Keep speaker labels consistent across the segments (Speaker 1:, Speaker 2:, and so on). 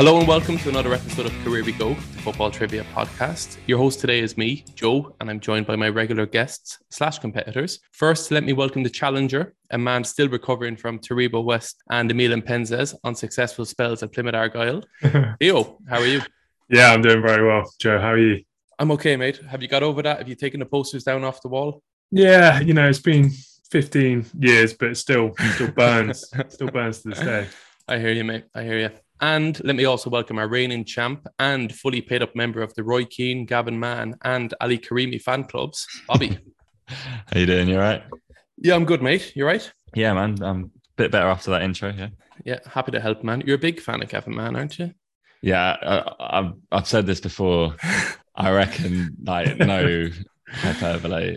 Speaker 1: Hello and welcome to another episode of Career We Go, the football trivia podcast. Your host today is me, Joe, and I'm joined by my regular guests slash competitors. First, let me welcome the challenger, a man still recovering from Taribo West and Emile Mpenza's unsuccessful spells at Plymouth Argyle. Theo, how are you?
Speaker 2: Yeah, I'm doing very well. Joe, how are you?
Speaker 1: I'm okay, mate. Have you got over that? Have you taken the posters down off the wall?
Speaker 2: Yeah, you know, it's been 15 years, but it still still burns. still burns to this day.
Speaker 1: I hear you, mate. I hear you. And let me also welcome our reigning champ and fully paid up member of the Roy Keane, Gavin Mahon, and Ali Karimi fan clubs, Bobby.
Speaker 3: How you doing? You all right?
Speaker 1: Yeah, I'm good, mate. You right?
Speaker 3: Yeah, man. I'm a bit better after that intro. Yeah.
Speaker 1: Yeah, happy to help, man. You're a big fan of Gavin Mahon, aren't you?
Speaker 3: Yeah, I, I've I've said this before. I reckon like no hyperbole.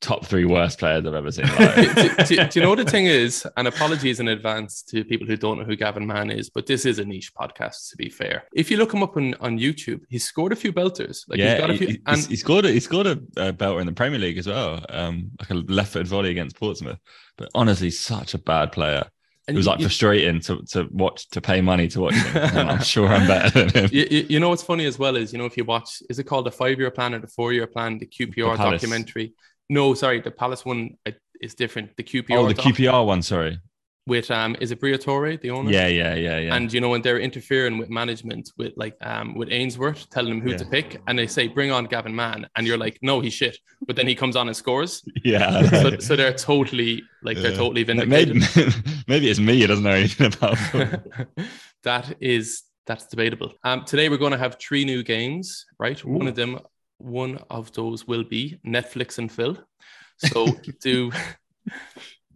Speaker 3: Top three worst players I've ever seen.
Speaker 1: do, do, do, you know what the thing is? And apologies in advance to people who don't know who Gavin Mahon is, but this is a niche podcast. To be fair, if you look him up on, on YouTube, he's scored a few belters.
Speaker 3: Like yeah, he's got a few, he, and he scored a, he scored a, a belter in the Premier League as well, um, like a left-footed volley against Portsmouth. But honestly, such a bad player. And it was like you, frustrating to, to watch to pay money to watch him. I'm sure I'm better than him.
Speaker 1: You, you, know what's funny as well is you know if you watch is it called the five year plan or the four year plan the QPR the documentary no, sorry, the Palace one uh, is different. The QPR.
Speaker 3: Oh, the QPR one. Sorry.
Speaker 1: With um, is it Briatore, the owner?
Speaker 3: Yeah, yeah, yeah, yeah.
Speaker 1: And you know when they're interfering with management, with like um, with Ainsworth, telling them who yeah. to pick, and they say bring on Gavin Mahon, and you're like, no, he's shit. But then he comes on and scores.
Speaker 3: Yeah.
Speaker 1: so, so they're totally like yeah. they're totally vindicated.
Speaker 3: Maybe, maybe it's me. He doesn't know anything about.
Speaker 1: that is that's debatable. Um, today we're going to have three new games, right? Ooh. One of them one of those will be Netflix and Phil. So do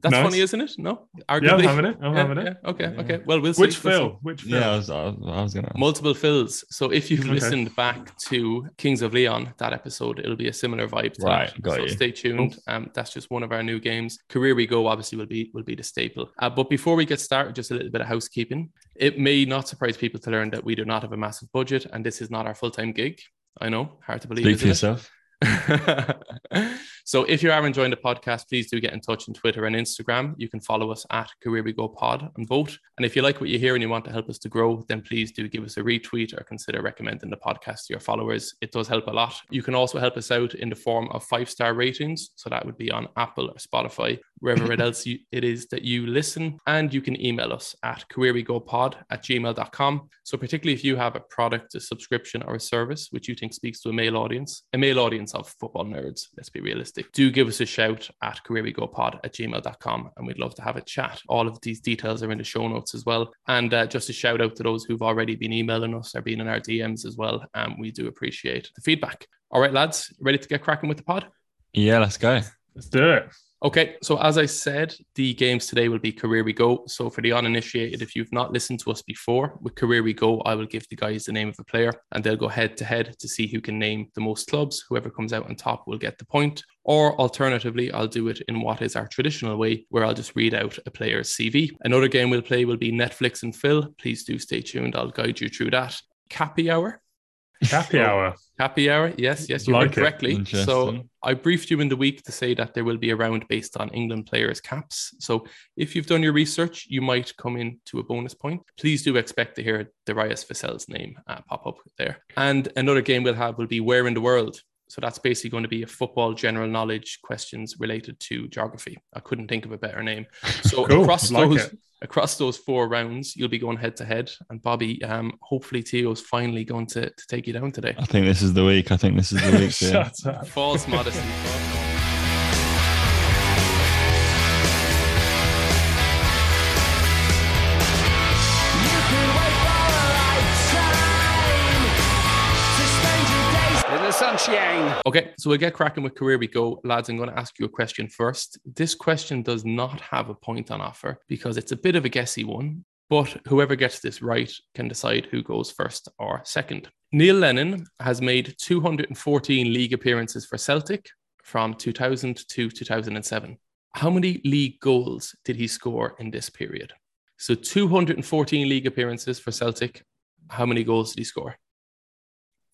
Speaker 1: that's nice. funny, isn't it? No,
Speaker 2: arguably. Yeah, I'm having it. I'm yeah, having it.
Speaker 1: Yeah. Okay, yeah. okay. Well, we'll
Speaker 2: see. Which
Speaker 1: Phil?
Speaker 2: See. Which
Speaker 3: Phil? Yeah, I was, I was, gonna
Speaker 1: multiple Phils. So if you've okay. listened back to Kings of Leon, that episode, it'll be a similar vibe. To
Speaker 3: right,
Speaker 1: that.
Speaker 3: got
Speaker 1: so
Speaker 3: you.
Speaker 1: stay tuned. Um, that's just one of our new games. Career we go obviously will be will be the staple. Uh, but before we get started, just a little bit of housekeeping. It may not surprise people to learn that we do not have a massive budget, and this is not our full time gig. I know, hard to believe.
Speaker 3: Speak for yourself.
Speaker 1: so if you are enjoying the podcast, please do get in touch on Twitter and Instagram. You can follow us at Career We Go Pod and vote. And if you like what you hear and you want to help us to grow, then please do give us a retweet or consider recommending the podcast to your followers. It does help a lot. You can also help us out in the form of five star ratings. So that would be on Apple or Spotify, wherever it else you, it is that you listen. And you can email us at careerwegopod at gmail.com. So particularly if you have a product, a subscription, or a service which you think speaks to a male audience, a male audience of football nerds, let's be realistic, do give us a shout at careerwegopod at gmail.com and we'd love to have a chat. All of these details are in the show notes as well. And uh, just a shout out to those who've already been emailing us or been in our DMs as well. Um, we do appreciate the feedback. All right, lads, ready to get cracking with the pod?
Speaker 3: Yeah, let's go.
Speaker 2: Let's do it.
Speaker 1: Okay, so as I said, the games today will be Career We Go. So for the uninitiated, if you've not listened to us before, with Career We Go, I will give the guys the name of a player and they'll go head to head to see who can name the most clubs. Whoever comes out on top will get the point. Or alternatively, I'll do it in what is our traditional way, where I'll just read out a player's CV. Another game we'll play will be Netflix and Phil. Please do stay tuned. I'll guide you through that. Cappy Hour.
Speaker 2: Happy hour.
Speaker 1: Happy hour. Yes, yes, you like heard correctly. So I briefed you in the week to say that there will be a round based on England players' caps. So if you've done your research, you might come into a bonus point. Please do expect to hear Darius Vassell's name uh, pop up there. And another game we'll have will be Where in the World. So that's basically going to be a football general knowledge questions related to geography. I couldn't think of a better name. So cool. across like those it. across those four rounds, you'll be going head to head. And Bobby, um, hopefully Theo's finally going to, to take you down today.
Speaker 3: I think this is the week. I think this is the week.
Speaker 2: Shut up.
Speaker 1: False modesty. Okay, so we'll get cracking with Career We Go. Lads, I'm going to ask you a question first. This question does not have a point on offer because it's a bit of a guessy one, but whoever gets this right can decide who goes first or second. Neil Lennon has made 214 league appearances for Celtic from 2000 to 2007. How many league goals did he score in this period? So 214 league appearances for Celtic. How many goals did he score?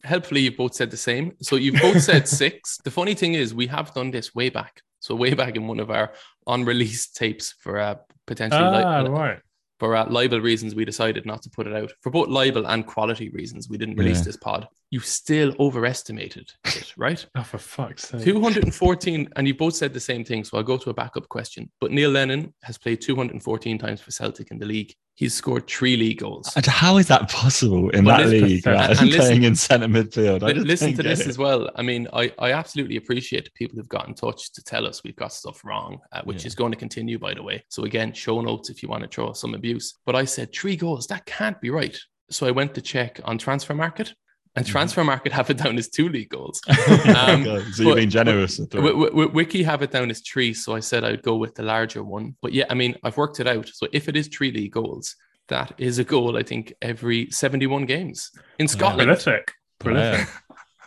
Speaker 1: Helpfully you've both said the same. So you've both said six. The funny thing is, we have done this way back. So way back in one of our unreleased tapes for uh, potentially
Speaker 2: ah, right.
Speaker 1: for uh, libel reasons, we decided not to put it out. For both libel and quality reasons, we didn't release
Speaker 3: Yeah.
Speaker 1: this pod. You still overestimated it, right?
Speaker 2: Oh, for fuck's sake.
Speaker 1: 214, and you both said the same thing. So I'll go to a backup question. But Neil Lennon has played 214 times for Celtic in the league. He's scored three league goals.
Speaker 3: And how is that possible in
Speaker 1: Well,
Speaker 3: that league?
Speaker 2: and-
Speaker 3: Like,
Speaker 1: and listen-
Speaker 3: playing in centre midfield. I
Speaker 1: Listen to this
Speaker 3: it.
Speaker 1: as well. I mean, I, I absolutely appreciate the people who've got in touch to tell us we've got stuff wrong, uh, which
Speaker 3: Yeah.
Speaker 1: is going to continue, by the way. So, again, show notes if you want to throw some abuse. But I said three goals, that can't be right. So, I went to check on Transfermarkt, and
Speaker 3: Mhm.
Speaker 1: Transfermarkt have it down as two league goals.
Speaker 3: Um, so you've been generous.
Speaker 1: W- w- w- Wiki have it down as three, so I said I'd go with the larger one. But yeah, I mean, I've worked it out. So if it is three league goals, that is a goal, I think, every 71 games in Scotland.
Speaker 2: Prolific.
Speaker 3: Yeah.
Speaker 2: Prolific.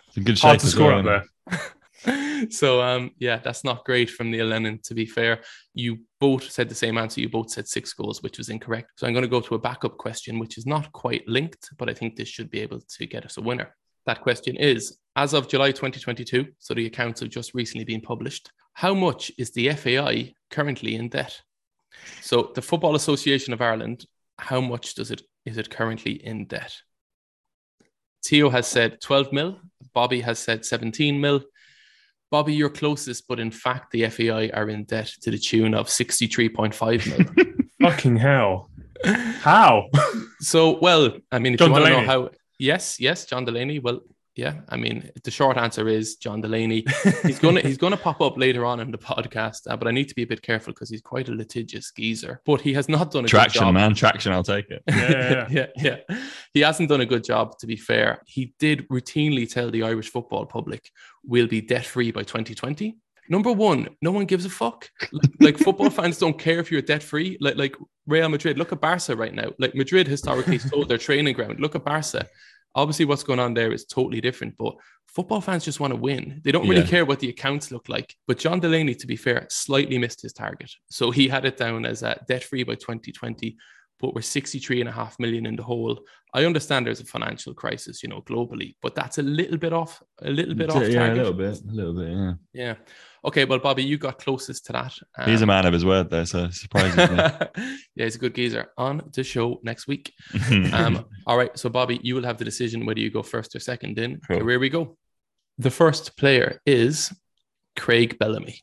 Speaker 3: It's in good shape
Speaker 2: Hard to score
Speaker 3: well,
Speaker 2: up there.
Speaker 1: so um yeah, that's not great from Neil Lennon, to be fair. You both said the same answer. You both said six goals, which was incorrect. So I'm going to go to a backup question, which is not quite linked, but I think this should be able to get us a winner. That question is As of July 2022, so the accounts have just recently been published, how much is the FAI currently in debt? So the Football Association of Ireland, how much does it is it currently in debt? Theo has said 12 mil. Bobby has said 17 mil. Bobby, you're closest, but in fact, the FAI are in debt to the tune of 63.5 mil.
Speaker 2: Fucking hell. How?
Speaker 1: so, well, I mean, if
Speaker 2: John
Speaker 1: you want to know how, yes, yes, John Delaney. Well, yeah, I mean, the short answer is John Delaney. He's gonna he's gonna pop up later on in the podcast, uh, but I need to be a bit careful because he's quite a litigious geezer. But he has not done a good
Speaker 3: Traction,
Speaker 1: job.
Speaker 3: man. Traction. I'll take it.
Speaker 2: Yeah, yeah,
Speaker 1: yeah, yeah. He hasn't done a good job, to be fair. He did routinely tell the Irish football public we'll be debt free by 2020. Number one, no one gives a fuck. Like, like, football fans don't care if you're debt free. Like like Real Madrid, look at Barca right now. Like Madrid historically sold their training ground. Look at Barca. Obviously, what's going on there is totally different, but football fans just want to win. They don't really
Speaker 3: Yeah.
Speaker 1: care what the accounts look like. But John Delaney, to be fair, slightly missed his target. So he had it down as uh, debt free by 2020 but we're 63 and a half million in the hole. I understand there's a financial crisis, you know, globally, but that's a little bit off, a little bit off
Speaker 3: yeah,
Speaker 1: target.
Speaker 3: a little bit. A little bit, yeah.
Speaker 1: Yeah. Okay. Well, Bobby, you got closest to that.
Speaker 3: He's a
Speaker 1: Um,
Speaker 3: man of his word, though, so it surprises
Speaker 1: yeah, he's a good geezer. On the show next week. Um, all right. So, Bobby, you will have the decision whether you go first or second in.
Speaker 3: Cool.
Speaker 1: Here we go. The first player is Craig Bellamy.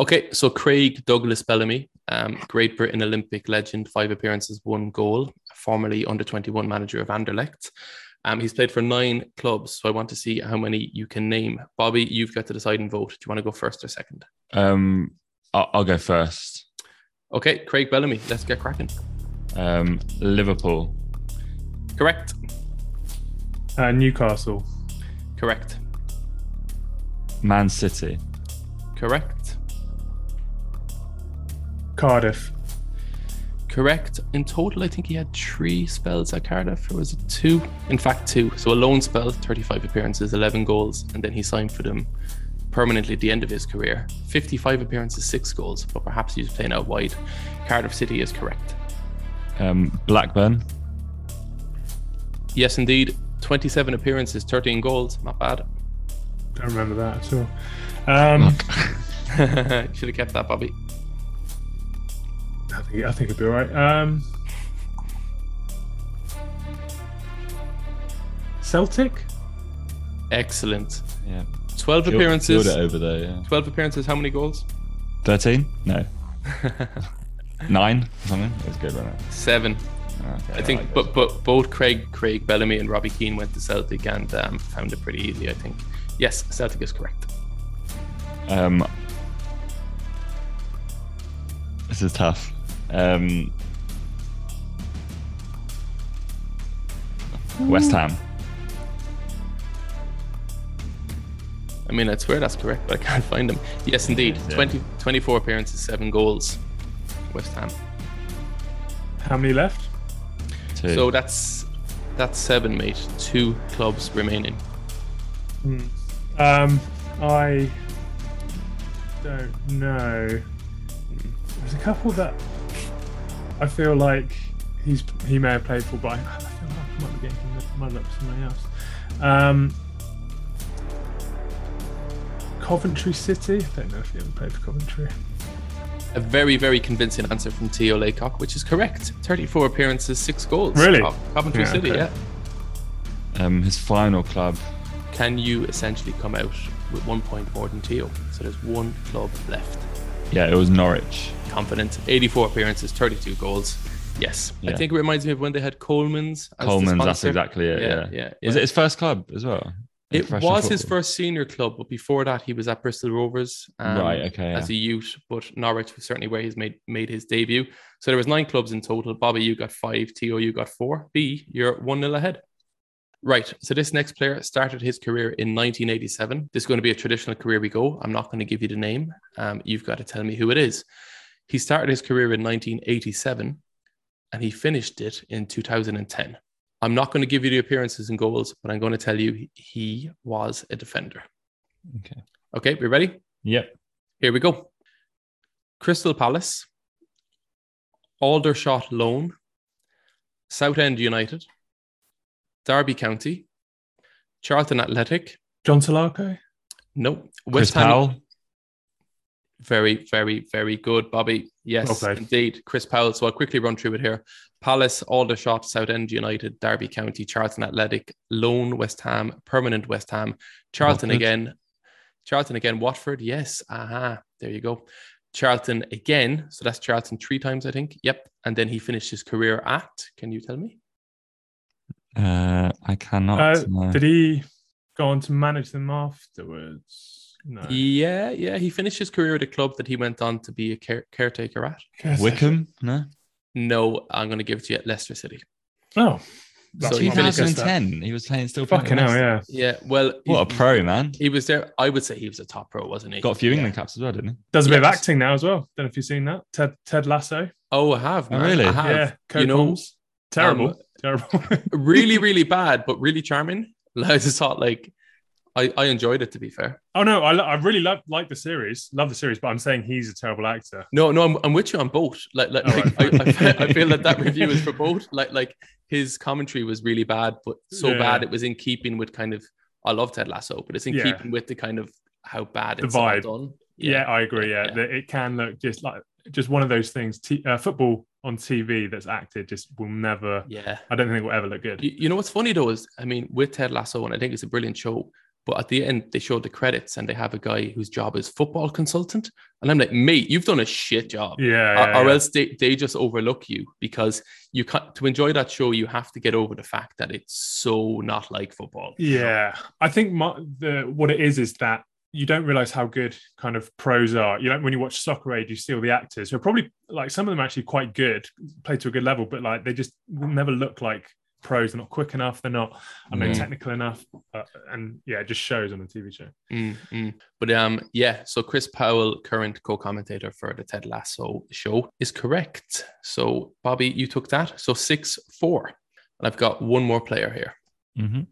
Speaker 1: Okay, so Craig Douglas Bellamy, um, Great Britain Olympic legend, five appearances, one goal, formerly under 21 manager of Anderlecht. Um, he's played for nine clubs, so I want to see how many you can name. Bobby, you've got to decide and vote. Do you want to go first or second?
Speaker 3: um, I'll, I'll go first.
Speaker 1: Okay, Craig Bellamy, let's get cracking.
Speaker 3: Um, Liverpool,
Speaker 1: Correct.
Speaker 2: Uh, Newcastle.
Speaker 1: Correct.
Speaker 3: Man City,
Speaker 1: Correct.
Speaker 2: Cardiff.
Speaker 1: Correct. In total, I think he had three spells at Cardiff, or was it two? In fact, two. So a loan spell, 35 appearances, 11 goals, and then he signed for them permanently at the end of his career. 55 appearances, six goals, but perhaps he was playing out wide. Cardiff City is correct.
Speaker 3: um, Blackburn,
Speaker 1: Yes, indeed. 27 appearances, 13 goals. Not bad.
Speaker 2: Don't remember that at all. Um,
Speaker 1: Should have kept that, Bobby.
Speaker 2: I think I think it'll be all right. Um, Celtic.
Speaker 1: Excellent.
Speaker 3: yeah.
Speaker 1: 12
Speaker 3: Killed-
Speaker 1: appearances.
Speaker 3: killed it over there, yeah.
Speaker 1: 12 appearances, how many goals?
Speaker 3: 13? No. Nine or something? It was good, wasn't?
Speaker 1: Seven.
Speaker 3: Okay,
Speaker 1: I think,
Speaker 3: like
Speaker 1: but but both Craig, Craig Bellamy, and Robbie Keane went to Celtic and um, found it pretty easy. I think. Yes, Celtic is correct.
Speaker 3: Um, this is tough. Um, West Ham.
Speaker 1: I mean, I swear that's correct, but I can't find them. Yes, indeed.
Speaker 3: Yeah.
Speaker 1: 20, 24 appearances, seven goals. West Ham.
Speaker 2: How many left?
Speaker 3: Two.
Speaker 1: So that's that's seven, mate. Two clubs remaining.
Speaker 2: Hmm. Um, I don't know. There's a couple that I feel like he's he may have played for, but I, I feel like I might be getting muddled up with somebody else. Um, Coventry City. I don't know if he ever played for Coventry.
Speaker 1: A very, very convincing answer from Theo Laycock, which is correct. 34 appearances, six goals.
Speaker 2: Really?
Speaker 1: Coventry
Speaker 2: Yeah,
Speaker 1: City,
Speaker 2: okay.
Speaker 1: yeah.
Speaker 3: Um, his final club.
Speaker 1: Can you essentially come out with one point more than Theo? So there's one club left.
Speaker 3: Yeah, it was Norwich.
Speaker 1: Confident. 84 appearances, 32 goals. Yes. I think it reminds me of when they had Colman's.
Speaker 3: Colman's. That's exactly it. Yeah.
Speaker 1: yeah,
Speaker 3: Was
Speaker 1: yeah.
Speaker 3: it his first club as well?
Speaker 1: It was his first senior club, but before that, he was at Bristol Rovers. um,
Speaker 3: Right, okay,
Speaker 1: As a youth, but Norwich was certainly where he's made made his debut. So there was nine clubs in total. Bobby, you got five. To, you got four. B, you're one nil ahead. Right. So this next player started his career in 1987. This is going to be a traditional career we go. I'm not going to give you the name. Um, you've got to tell me who it is. He started his career in 1987 and he finished it in 2010. I'm not going to give you the appearances and goals, but I'm going to tell you he was a defender.
Speaker 3: Okay.
Speaker 1: Okay, we ready?
Speaker 3: Yep.
Speaker 1: Here we go. Crystal Palace, Aldershot Loan, Southend United, Derby County, Charlton Athletic.
Speaker 2: John Salako?
Speaker 1: No,
Speaker 3: Chris
Speaker 1: West Ham.
Speaker 3: Powell.
Speaker 1: Very, very, very good, Bobby. Yes,
Speaker 2: Well played.
Speaker 1: indeed. Chris Powell. So I'll quickly run through it here. Palace, Aldershot, Southend United, Derby County, Charlton Athletic, Loan West Ham, Permanent West Ham, Charlton
Speaker 3: Watford.
Speaker 1: again, Charlton again, Watford. Yes, aha, there you go. Charlton again. So that's Charlton three times, I think. Yep. And then he finished his career at. Can you tell me?
Speaker 3: Uh, I cannot.
Speaker 2: Uh,
Speaker 3: no.
Speaker 2: Did he go on to manage them afterwards? No.
Speaker 1: Yeah, yeah. He finished his career at a club that he went on to be a care- caretaker at.
Speaker 3: Wickham? No.
Speaker 1: No, I'm going to give it to you at Leicester City.
Speaker 2: Oh.
Speaker 1: So he
Speaker 2: what I
Speaker 1: finished-
Speaker 2: guessed that.
Speaker 3: 2010. He was playing still.
Speaker 2: Fucking
Speaker 3: at
Speaker 2: hell, yeah.
Speaker 1: Yeah, well,
Speaker 3: What a pro, man.
Speaker 1: He was there. I would say he was a top pro, wasn't he?
Speaker 3: Got a few
Speaker 1: Yeah.
Speaker 3: England caps as well, didn't he?
Speaker 2: Does a bit of acting now as well. Don't know if you've seen that. Ted Ted Lasso.
Speaker 1: Oh, I have.
Speaker 3: Oh, really?
Speaker 1: I have.
Speaker 2: Yeah. Coke
Speaker 1: you know.
Speaker 2: Terrible.
Speaker 1: um,
Speaker 2: Terrible.
Speaker 1: really, really bad, but really charming. Like, I just thought, like, I, I enjoyed it. To be fair,
Speaker 2: oh no, I, I really love like the series. Love the series, but I'm saying he's a terrible actor.
Speaker 1: no, no, I'm, I'm with you on both. Like, like, like,
Speaker 2: right.
Speaker 1: I, I, feel- I feel that that review is for both. Like, like his commentary was really bad, but so
Speaker 2: Yeah.
Speaker 1: bad it was in keeping with kind of. I love Ted Lasso, but it's in
Speaker 2: Yeah.
Speaker 1: keeping with the kind of how bad
Speaker 2: The
Speaker 1: it's all
Speaker 2: vibe.
Speaker 1: done.
Speaker 2: Yeah, I agree. Yeah,
Speaker 1: Yeah.
Speaker 2: it can look just like just one of those things. T- uh, football on TV that's acted just will never.
Speaker 1: yeah.
Speaker 2: I don't think it will ever look good.
Speaker 1: You, you know what's funny though is, I mean, with Ted Lasso, and I think it's a brilliant show. But at the end, they showed the credits, and they have a guy whose job is football consultant, and I'm like, mate, you've done a shit job.
Speaker 2: Yeah,
Speaker 1: or,
Speaker 2: yeah,
Speaker 1: or
Speaker 2: yeah.
Speaker 1: else they, they just overlook you because you can't to enjoy that show you have to get over the fact that it's so not like football
Speaker 2: Yeah, I think my, the what it is is that you don't realize how good kind of pros are. You know, when you watch Soccer Aid, you see all the actors who are probably like some of them actually quite good, play to a good level, but like they just will never look like pros. They're not quick enough. They're not, I mean,
Speaker 1: Mm.
Speaker 2: technical enough, uh, and yeah, it just shows on the TV show.
Speaker 1: Mm, mm. but um yeah so chris powell current co-commentator for the ted lasso show is correct so bobby you took that so six four and i've got one more player here
Speaker 3: Mm-hmm.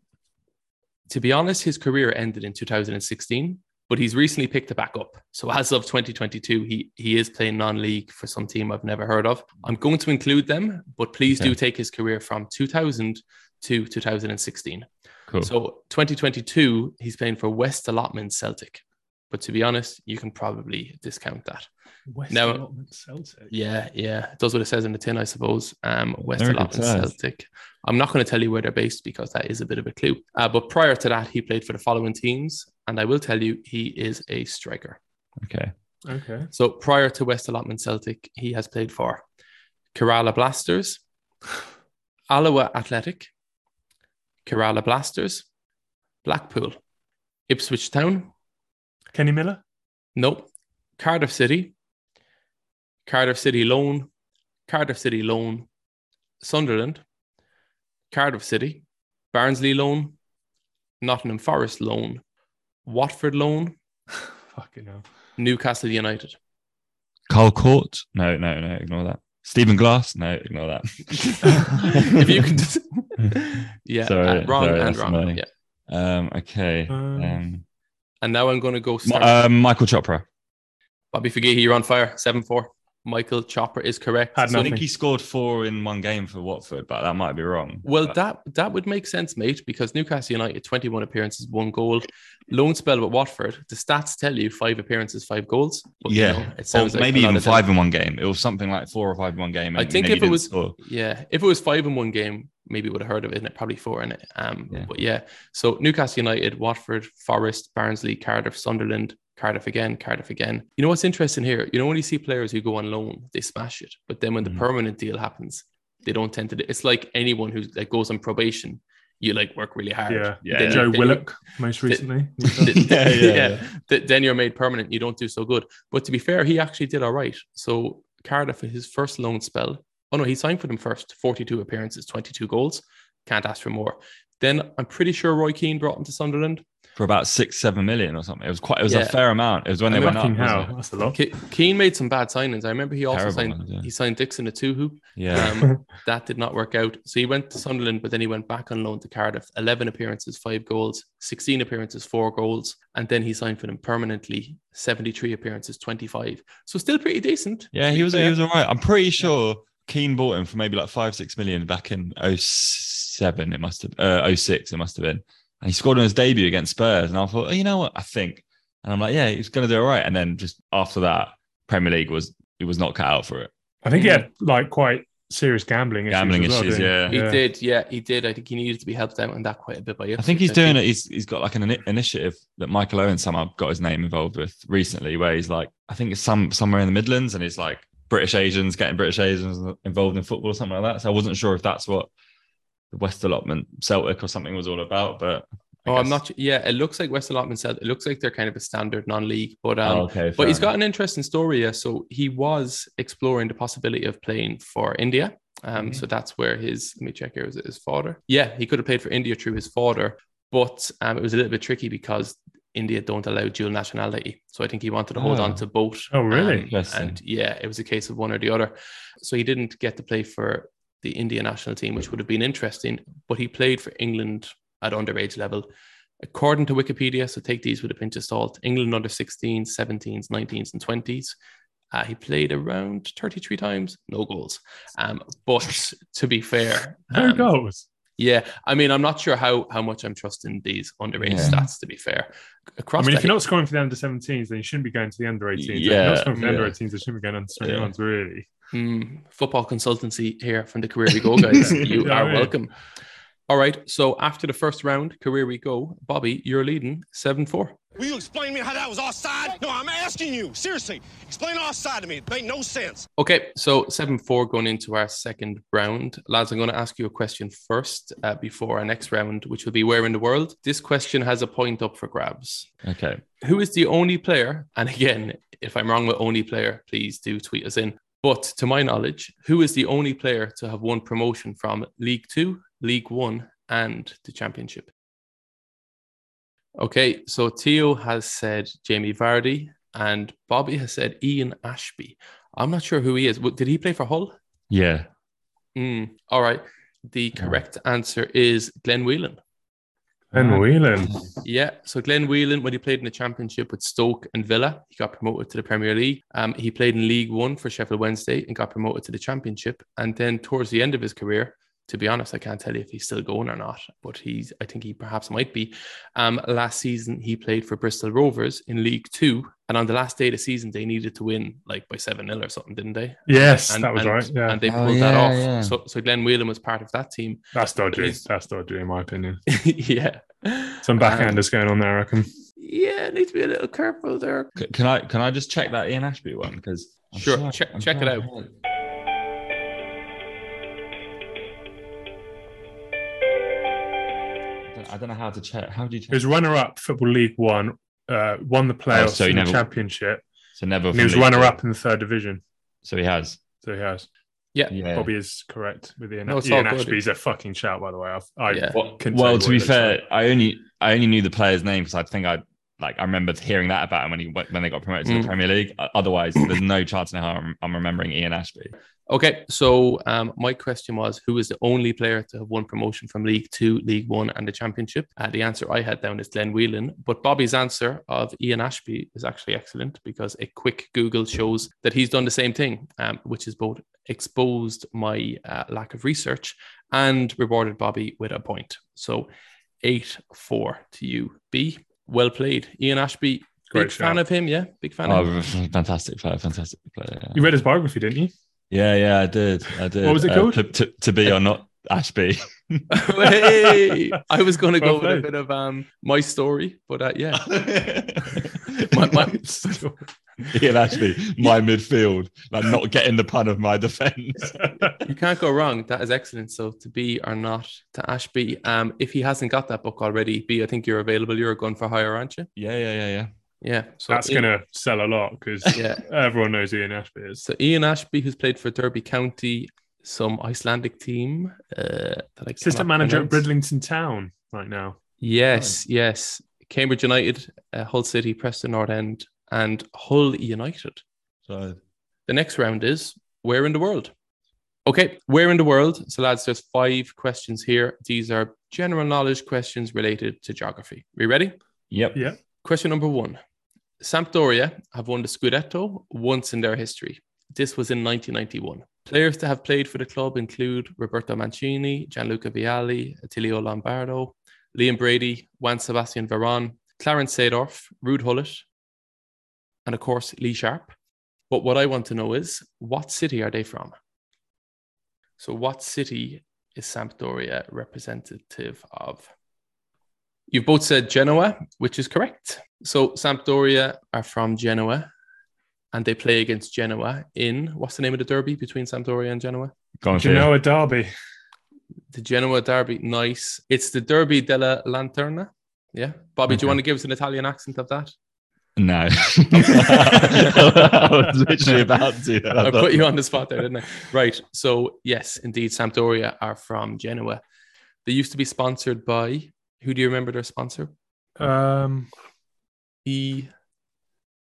Speaker 1: to be honest his career ended in 2016 but he's recently picked it back up. So as of 2022, he he is playing non-league for some team I've never heard of. I'm going to include them, but please do take his career from 2000 to 2016.
Speaker 3: Cool.
Speaker 1: So 2022, he's playing for West Allotment Celtic. But to be honest, you can probably discount that.
Speaker 2: West
Speaker 1: Now-
Speaker 2: Allotment Celtic.
Speaker 1: Yeah, yeah. It does what it says in the tin, I suppose. Um, West
Speaker 3: Very
Speaker 1: Allotment. Celtic. I'm not going to tell you where they're based because that is a bit of a clue. Uh, but prior to that, he played for the following teams. And I will tell you, he is a striker.
Speaker 3: Okay.
Speaker 2: Okay.
Speaker 1: So prior to West Allotment Celtic, he has played for Kerala Blasters, Alloa Athletic, Kerala Blasters, Blackpool, Ipswich Town,
Speaker 2: Kenny Miller.
Speaker 1: Nope. Cardiff City, Cardiff City Loan, Cardiff City Loan, Sunderland, Cardiff City, Barnsley Loan, Nottingham Forest Loan, Watford Loan,
Speaker 2: Fucking hell.
Speaker 1: Newcastle United.
Speaker 3: Carl Cort? No, no, no. Ignore that. Stephen Glass? No, ignore that.
Speaker 1: if you can just, yeah,
Speaker 3: Sorry,
Speaker 1: uh, wrong
Speaker 3: sorry,
Speaker 1: and
Speaker 3: that's
Speaker 1: wrong. Yeah.
Speaker 3: Um, okay.
Speaker 2: Um,
Speaker 3: Um,
Speaker 1: And now I'm going to go start.
Speaker 3: um, Michael Chopra.
Speaker 1: Bobby Faghihi, you're on fire. 7 4. Michael Chopra is correct.
Speaker 2: Had
Speaker 3: So I think he scored four in one game for Watford, but that might be wrong.
Speaker 1: Well,
Speaker 3: But-
Speaker 1: that that would make sense, mate, because Newcastle United 21 appearances, one goal. Loan spell with Watford. The stats tell you five appearances, five goals. But, you
Speaker 3: yeah,
Speaker 1: know, it
Speaker 3: or
Speaker 1: sounds like
Speaker 3: maybe
Speaker 1: a
Speaker 3: even five in one game. It was something like four or five in one game.
Speaker 1: I think
Speaker 3: maybe
Speaker 1: if it was-
Speaker 3: score.
Speaker 1: Yeah, if it was five in one game, maybe would have heard of it. And it probably four in it. Um,
Speaker 3: Yeah.
Speaker 1: but yeah. So Newcastle United, Watford, Forest, Barnsley, Cardiff, Sunderland, Cardiff again, Cardiff again. You know what's interesting here? You know when you see players who go on loan, they smash it, but then when
Speaker 3: Mhm.
Speaker 1: the permanent deal happens, they don't tend to. do- It's like anyone who like goes on probation. You like work really hard.
Speaker 2: Yeah.
Speaker 3: Yeah,
Speaker 1: Then.
Speaker 2: Joe
Speaker 1: then you-
Speaker 2: Willock most recently.
Speaker 1: th- th-
Speaker 3: Yeah,
Speaker 1: yeah,
Speaker 3: yeah,
Speaker 1: Th- then you're made permanent. You don't do so good. But to be fair, he actually did all right. So Cardiff, his first loan spell. Oh no, he signed for them first. 42 appearances, 22 goals. Can't ask for more. Then I'm pretty sure Roy Keane brought him to Sunderland.
Speaker 3: for about six, seven million or something. It was quite. It was
Speaker 1: Yeah.
Speaker 3: a fair amount. It was when
Speaker 1: I
Speaker 3: they
Speaker 1: mean,
Speaker 3: went up.
Speaker 2: Fucking hell, that's a lot.
Speaker 1: Ke- Keane made some bad signings. I remember he also
Speaker 3: Terrible
Speaker 1: signed
Speaker 3: ones, yeah.
Speaker 1: he signed Dickson Etuhu.
Speaker 3: Yeah,
Speaker 1: Um, that did not work out. So he went to Sunderland, but then he went back on loan to Cardiff. 11 appearances, five goals, 16 appearances, four goals. And then he signed for them permanently, 73 appearances, 25. So still pretty decent.
Speaker 3: yeah. He was.
Speaker 1: fair.
Speaker 3: He was all right. I'm pretty sure Keane bought him for maybe like five, six million back in 07, It must have. Uh, 06, It must have been. And he scored on his debut against Spurs, and I thought, oh, you know what? I think. And I'm like, yeah, he's going to do all right. And then just after that, Premier League was it was not cut out for it.
Speaker 2: I think he had like quite serious gambling issues.
Speaker 3: Gambling
Speaker 2: as well,
Speaker 3: issues,
Speaker 2: didn't
Speaker 1: He did, yeah, he did. I think he needed to be helped out on that quite a bit by you.
Speaker 3: I think he's doing it. He's he's got like an ini- initiative that Michael Owen somehow got his name involved with recently, where he's like, I think it's some somewhere in the Midlands, and he's like British Asians getting British Asians involved in football or something like that. So I wasn't sure if that's what the West allotment Celtic or something was all about, but I
Speaker 1: Oh, I'm not. Yeah, it looks like West Allotment said it looks like they're kind of a standard non-league, but um,
Speaker 3: Oh, okay,
Speaker 1: but he's got an interesting story. Yeah, so he was exploring the possibility of playing for India. Um,
Speaker 3: Mhm.
Speaker 1: so that's where his let me check here. Was it his father? Yeah, he could have played for India through his father, but um, it was a little bit tricky because India don't allow dual nationality. So I think he wanted to hold
Speaker 3: Oh.
Speaker 1: on to both.
Speaker 2: Oh, really?
Speaker 1: Um,
Speaker 3: Interesting.
Speaker 1: and yeah, it was a case of one or the other. So he didn't get to play for the India national team, which would have been interesting. But he played for England at underage level. According to Wikipedia, so take these with a pinch of salt. England under 16s, 17s, 19s, and 20s. Uh, he played around 33 times, no goals. Um, but to be fair, um,
Speaker 2: goals.
Speaker 1: Yeah, I mean, I'm not sure how how much I'm trusting these underage
Speaker 3: Yeah.
Speaker 1: stats. To be fair, across.
Speaker 2: I
Speaker 1: mean,
Speaker 2: if you're not scoring for the under 17s, then you shouldn't be going to the under 18s. If
Speaker 3: Yeah,
Speaker 2: you're not scoring for the under
Speaker 3: yeah.
Speaker 2: 18s, you shouldn't be going under
Speaker 3: Yeah.
Speaker 2: really.
Speaker 1: Mm, football consultancy here from the Career We Go guys. you
Speaker 2: Yeah,
Speaker 1: are
Speaker 2: right.
Speaker 1: welcome. All right. So after the first round, Career We Go, Bobby, you're leading 7 4.
Speaker 4: Will you explain to me how that was offside? No, I'm asking you. Seriously, explain offside to me. It made no sense.
Speaker 1: Okay. So 7 4 going into our second round. Lads, I'm going to ask you a question first uh, before our next round, which will be Where in the World? This question has a point up for grabs.
Speaker 3: okay.
Speaker 1: Who is the only player? And again, if I'm wrong with only player, please do tweet us in. But to my knowledge, who is the only player to have won promotion from League Two, League One, and the Championship? Okay, so Theo has said Jamie Vardy, and Bobby has said Ian Ashbee. I'm not sure who he is. Did he play for Hull?
Speaker 3: Yeah.
Speaker 1: Mm, all right. The correct answer is Glenn Whelan.
Speaker 2: Ben Whelan.
Speaker 1: Yeah, so Glenn Whelan, when he played in the Championship with Stoke and Villa, he got promoted to the Premier League. Um, he played in League One for Sheffield Wednesday and got promoted to the Championship. And then towards the end of his career, to be honest, I can't tell you if he's still going or not, but he's I think he perhaps might be. Um, last season he played for Bristol Rovers in League Two, and on the last day of the season they needed to win like by seven 0 or something, didn't they?
Speaker 2: Yes,
Speaker 1: And,
Speaker 2: that was
Speaker 1: and-
Speaker 2: right. Yeah,
Speaker 1: and they
Speaker 3: Oh,
Speaker 1: pulled that off.
Speaker 3: yeah.
Speaker 1: So, so Glenn Whelan was part of that team.
Speaker 2: that's dodgy.
Speaker 1: he's-
Speaker 2: That's dodgy, in my opinion.
Speaker 1: yeah,
Speaker 2: Some
Speaker 1: Um,
Speaker 2: backhanders going on there, I reckon.
Speaker 1: yeah, need to be a little careful there.
Speaker 3: C- Can I can I just check that Ian Ashby one because I'm
Speaker 1: Sure, check- check it
Speaker 3: sure I
Speaker 1: out.
Speaker 3: I don't- know how to check. How do you
Speaker 2: He
Speaker 3: check?
Speaker 2: was runner-up Football League One, uh, won the playoffs,
Speaker 3: Oh, so he
Speaker 2: in the championship,
Speaker 3: So never.
Speaker 2: and he was
Speaker 3: from League Two.
Speaker 2: runner-up in the third division.
Speaker 3: So he has.
Speaker 2: So he has.
Speaker 1: Yeah,
Speaker 3: Yeah.
Speaker 2: Bobby is correct with Ian,
Speaker 1: No, it's
Speaker 2: Ian
Speaker 1: all good.
Speaker 2: Ashbee's a fucking shout, by the way. I, I
Speaker 1: Yeah.
Speaker 3: Well, well to be fair,
Speaker 2: like.
Speaker 3: I only I only knew the player's name because I think I like I remember hearing that about him when he when they got promoted to
Speaker 1: Mm.
Speaker 3: the Premier League. Otherwise, there's no chance in how I'm, I'm remembering Ian Ashbee.
Speaker 1: Okay, so um, my question was who is the only player to have won promotion from League Two, League One, and the Championship? Uh, the answer I had down is Glenn Whelan, but Bobby's answer of Ian Ashbee is actually excellent because a quick Google shows that he's done the same thing, um, which has both exposed my uh, lack of research and rewarded Bobby with a point. So eight four to you, B. Well played, Ian Ashbee.
Speaker 2: Great
Speaker 1: big fan of him, yeah, big fan. of him.
Speaker 3: Oh, fantastic player, fantastic player. Yeah,
Speaker 2: You read his biography, didn't you?
Speaker 3: yeah, yeah I did. I did.
Speaker 2: What was it
Speaker 3: Uh,
Speaker 2: called?
Speaker 3: to, to, to be or not Ashbee.
Speaker 1: hey, I was going to
Speaker 2: Well
Speaker 1: go with a bit of um my story, but uh, yeah, my, my,
Speaker 3: Ian Ashbee, my midfield, like not getting the pun of my defence.
Speaker 1: you can't go wrong. That is excellent. So to be or not to Ashbee, um, if he hasn't got that book already, B, I think you're available. You're going for hire, aren't you?
Speaker 3: Yeah, yeah, yeah, yeah.
Speaker 1: Yeah. So
Speaker 2: That's
Speaker 1: Ian-
Speaker 2: gonna sell a lot because
Speaker 1: Yeah.
Speaker 2: everyone knows who Ian Ashbee is.
Speaker 1: So Ian Ashbee, who's played for Derby County, some Icelandic team. Uh, that I
Speaker 2: Assistant
Speaker 1: cannot
Speaker 2: manager at. Bridlington Town right now.
Speaker 1: Yes, yes. Cambridge United, uh, Hull City, Preston North End, and Hull United.
Speaker 3: So
Speaker 1: The next round is where in the world? Okay, where in the world? So, lads, there's five questions here. These are general knowledge questions related to geography. Are you ready?
Speaker 3: Yep.
Speaker 2: Yeah.
Speaker 1: Question number one Sampdoria have won the Scudetto once in their history. This was in 1991. Players that have played for the club include Roberto Mancini, Gianluca Vialli, Attilio Lombardo, Liam Brady, Juan Sebastian Veron, Clarence Seedorf, Ruud Gullit, and of course Lee Sharpe. But what I want to know is what city are they from? So, what city is Sampdoria representative of? You've both said Genoa, which is correct. So, Sampdoria are from Genoa and they play against Genoa in what's the name of the derby between Sampdoria and Genoa?
Speaker 3: Go on,
Speaker 2: Do you
Speaker 3: Theo.
Speaker 2: know a derby?
Speaker 1: The Genoa derby. Nice. It's the Derby della Lanterna. Yeah. Bobby, do you want to give us an Italian accent of that?
Speaker 3: No. I was literally about to.
Speaker 1: I put you on the spot there, didn't I? Right. So, yes, indeed, Sampdoria are from Genoa. They used to be sponsored by, who do you remember their sponsor?
Speaker 2: Um,
Speaker 1: E.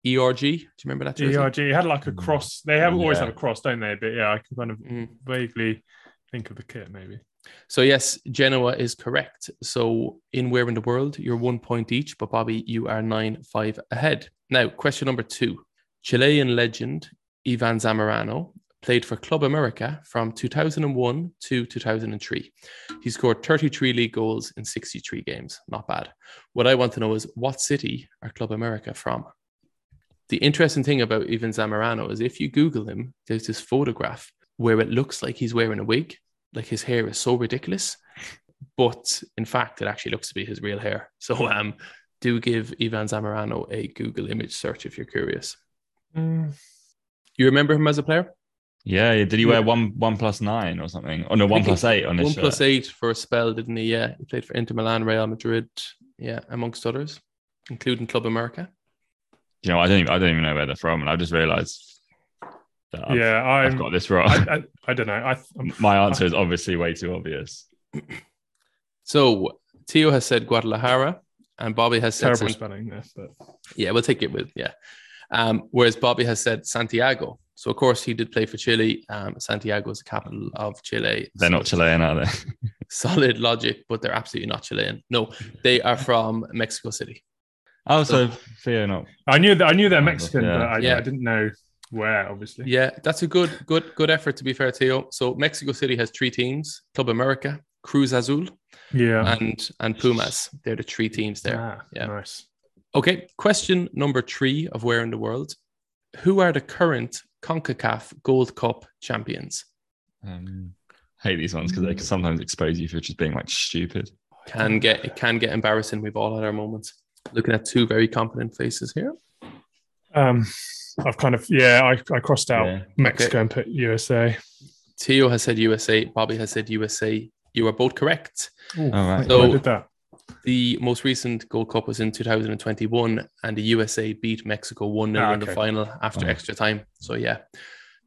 Speaker 1: ERG. Do you remember that? jersey?
Speaker 2: ERG it had like a cross. They have always
Speaker 3: Yeah.
Speaker 2: have a cross, don't they? But yeah, I can kind of
Speaker 1: Mm.
Speaker 2: vaguely think of the kit, maybe.
Speaker 1: So yes, Genoa is correct. So in where in the world, you're one point each, but Bobby, you are nine five ahead. Now, question number two: Chilean legend Ivan Zamorano played for Club America from 2001 to 2003. He scored 33 league goals in 63 games. Not bad. What I want to know is what city are Club America from? The interesting thing about Ivan Zamorano is if you Google him, there's this photograph where it looks like he's wearing a wig like his hair is so ridiculous but in fact it actually looks to be his real hair. So um do give ivan zamorano a google image search if you're curious.
Speaker 2: Mm,
Speaker 1: you remember him as a player?
Speaker 3: Yeah, did he wear
Speaker 2: Yeah.
Speaker 3: one one plus nine or something? Oh no, one plus eight on his
Speaker 1: one
Speaker 3: shirt.
Speaker 1: plus eight for a spell didn't he? Yeah he played for inter milan real madrid yeah amongst others including club america
Speaker 3: You know, I don't even, I don't even know where they're from, and I just realised that I've,
Speaker 2: yeah,
Speaker 3: I've
Speaker 2: I'm.
Speaker 3: got this wrong.
Speaker 2: I, I, I don't know. I, I'm,
Speaker 3: My answer is obviously way too obvious.
Speaker 1: so Theo has said Guadalajara and Bobby has said
Speaker 2: terrible
Speaker 1: San-
Speaker 2: spelling there, but
Speaker 1: Yeah, we'll take it with yeah. Um, whereas Bobby has said Santiago. So of course he did play for Chile. Um, Santiago is the capital of Chile.
Speaker 3: They're
Speaker 1: So
Speaker 3: not Chilean, are they?
Speaker 1: Solid logic, but they're absolutely not Chilean. No, they are from Mexico City.
Speaker 3: Oh, so Theo not.
Speaker 2: I knew that I knew they're Mexican,
Speaker 3: yeah.
Speaker 2: but I,
Speaker 1: Yeah.
Speaker 2: I didn't know where. Obviously,
Speaker 1: Yeah, that's a good, good, good effort to be fair, Theo. So Mexico City has three teams: Club America, Cruz Azul,
Speaker 2: yeah.
Speaker 1: and and Pumas. They're the three teams there.
Speaker 2: Ah,
Speaker 1: Yeah.
Speaker 2: nice.
Speaker 1: Okay, question number three of where in the world? Who are the current CONCACAF Gold Cup champions?
Speaker 3: Um, hate these ones because they can sometimes expose you for just being like stupid.
Speaker 1: can get it can get embarrassing. We've all had our moments. Looking at two very competent faces here.
Speaker 2: Um, I've kind of yeah, I, I crossed out
Speaker 3: Yeah.
Speaker 2: Mexico and put USA.
Speaker 1: Theo has said USA. Bobby has said USA. You are both correct.
Speaker 2: Ooh,
Speaker 3: All right.
Speaker 2: I
Speaker 1: So-
Speaker 2: did that.
Speaker 1: The most recent Gold Cup was in 2021, and the USA beat Mexico 1 0
Speaker 2: Ah,
Speaker 1: in the final after
Speaker 3: Oh.
Speaker 1: extra time. So, yeah,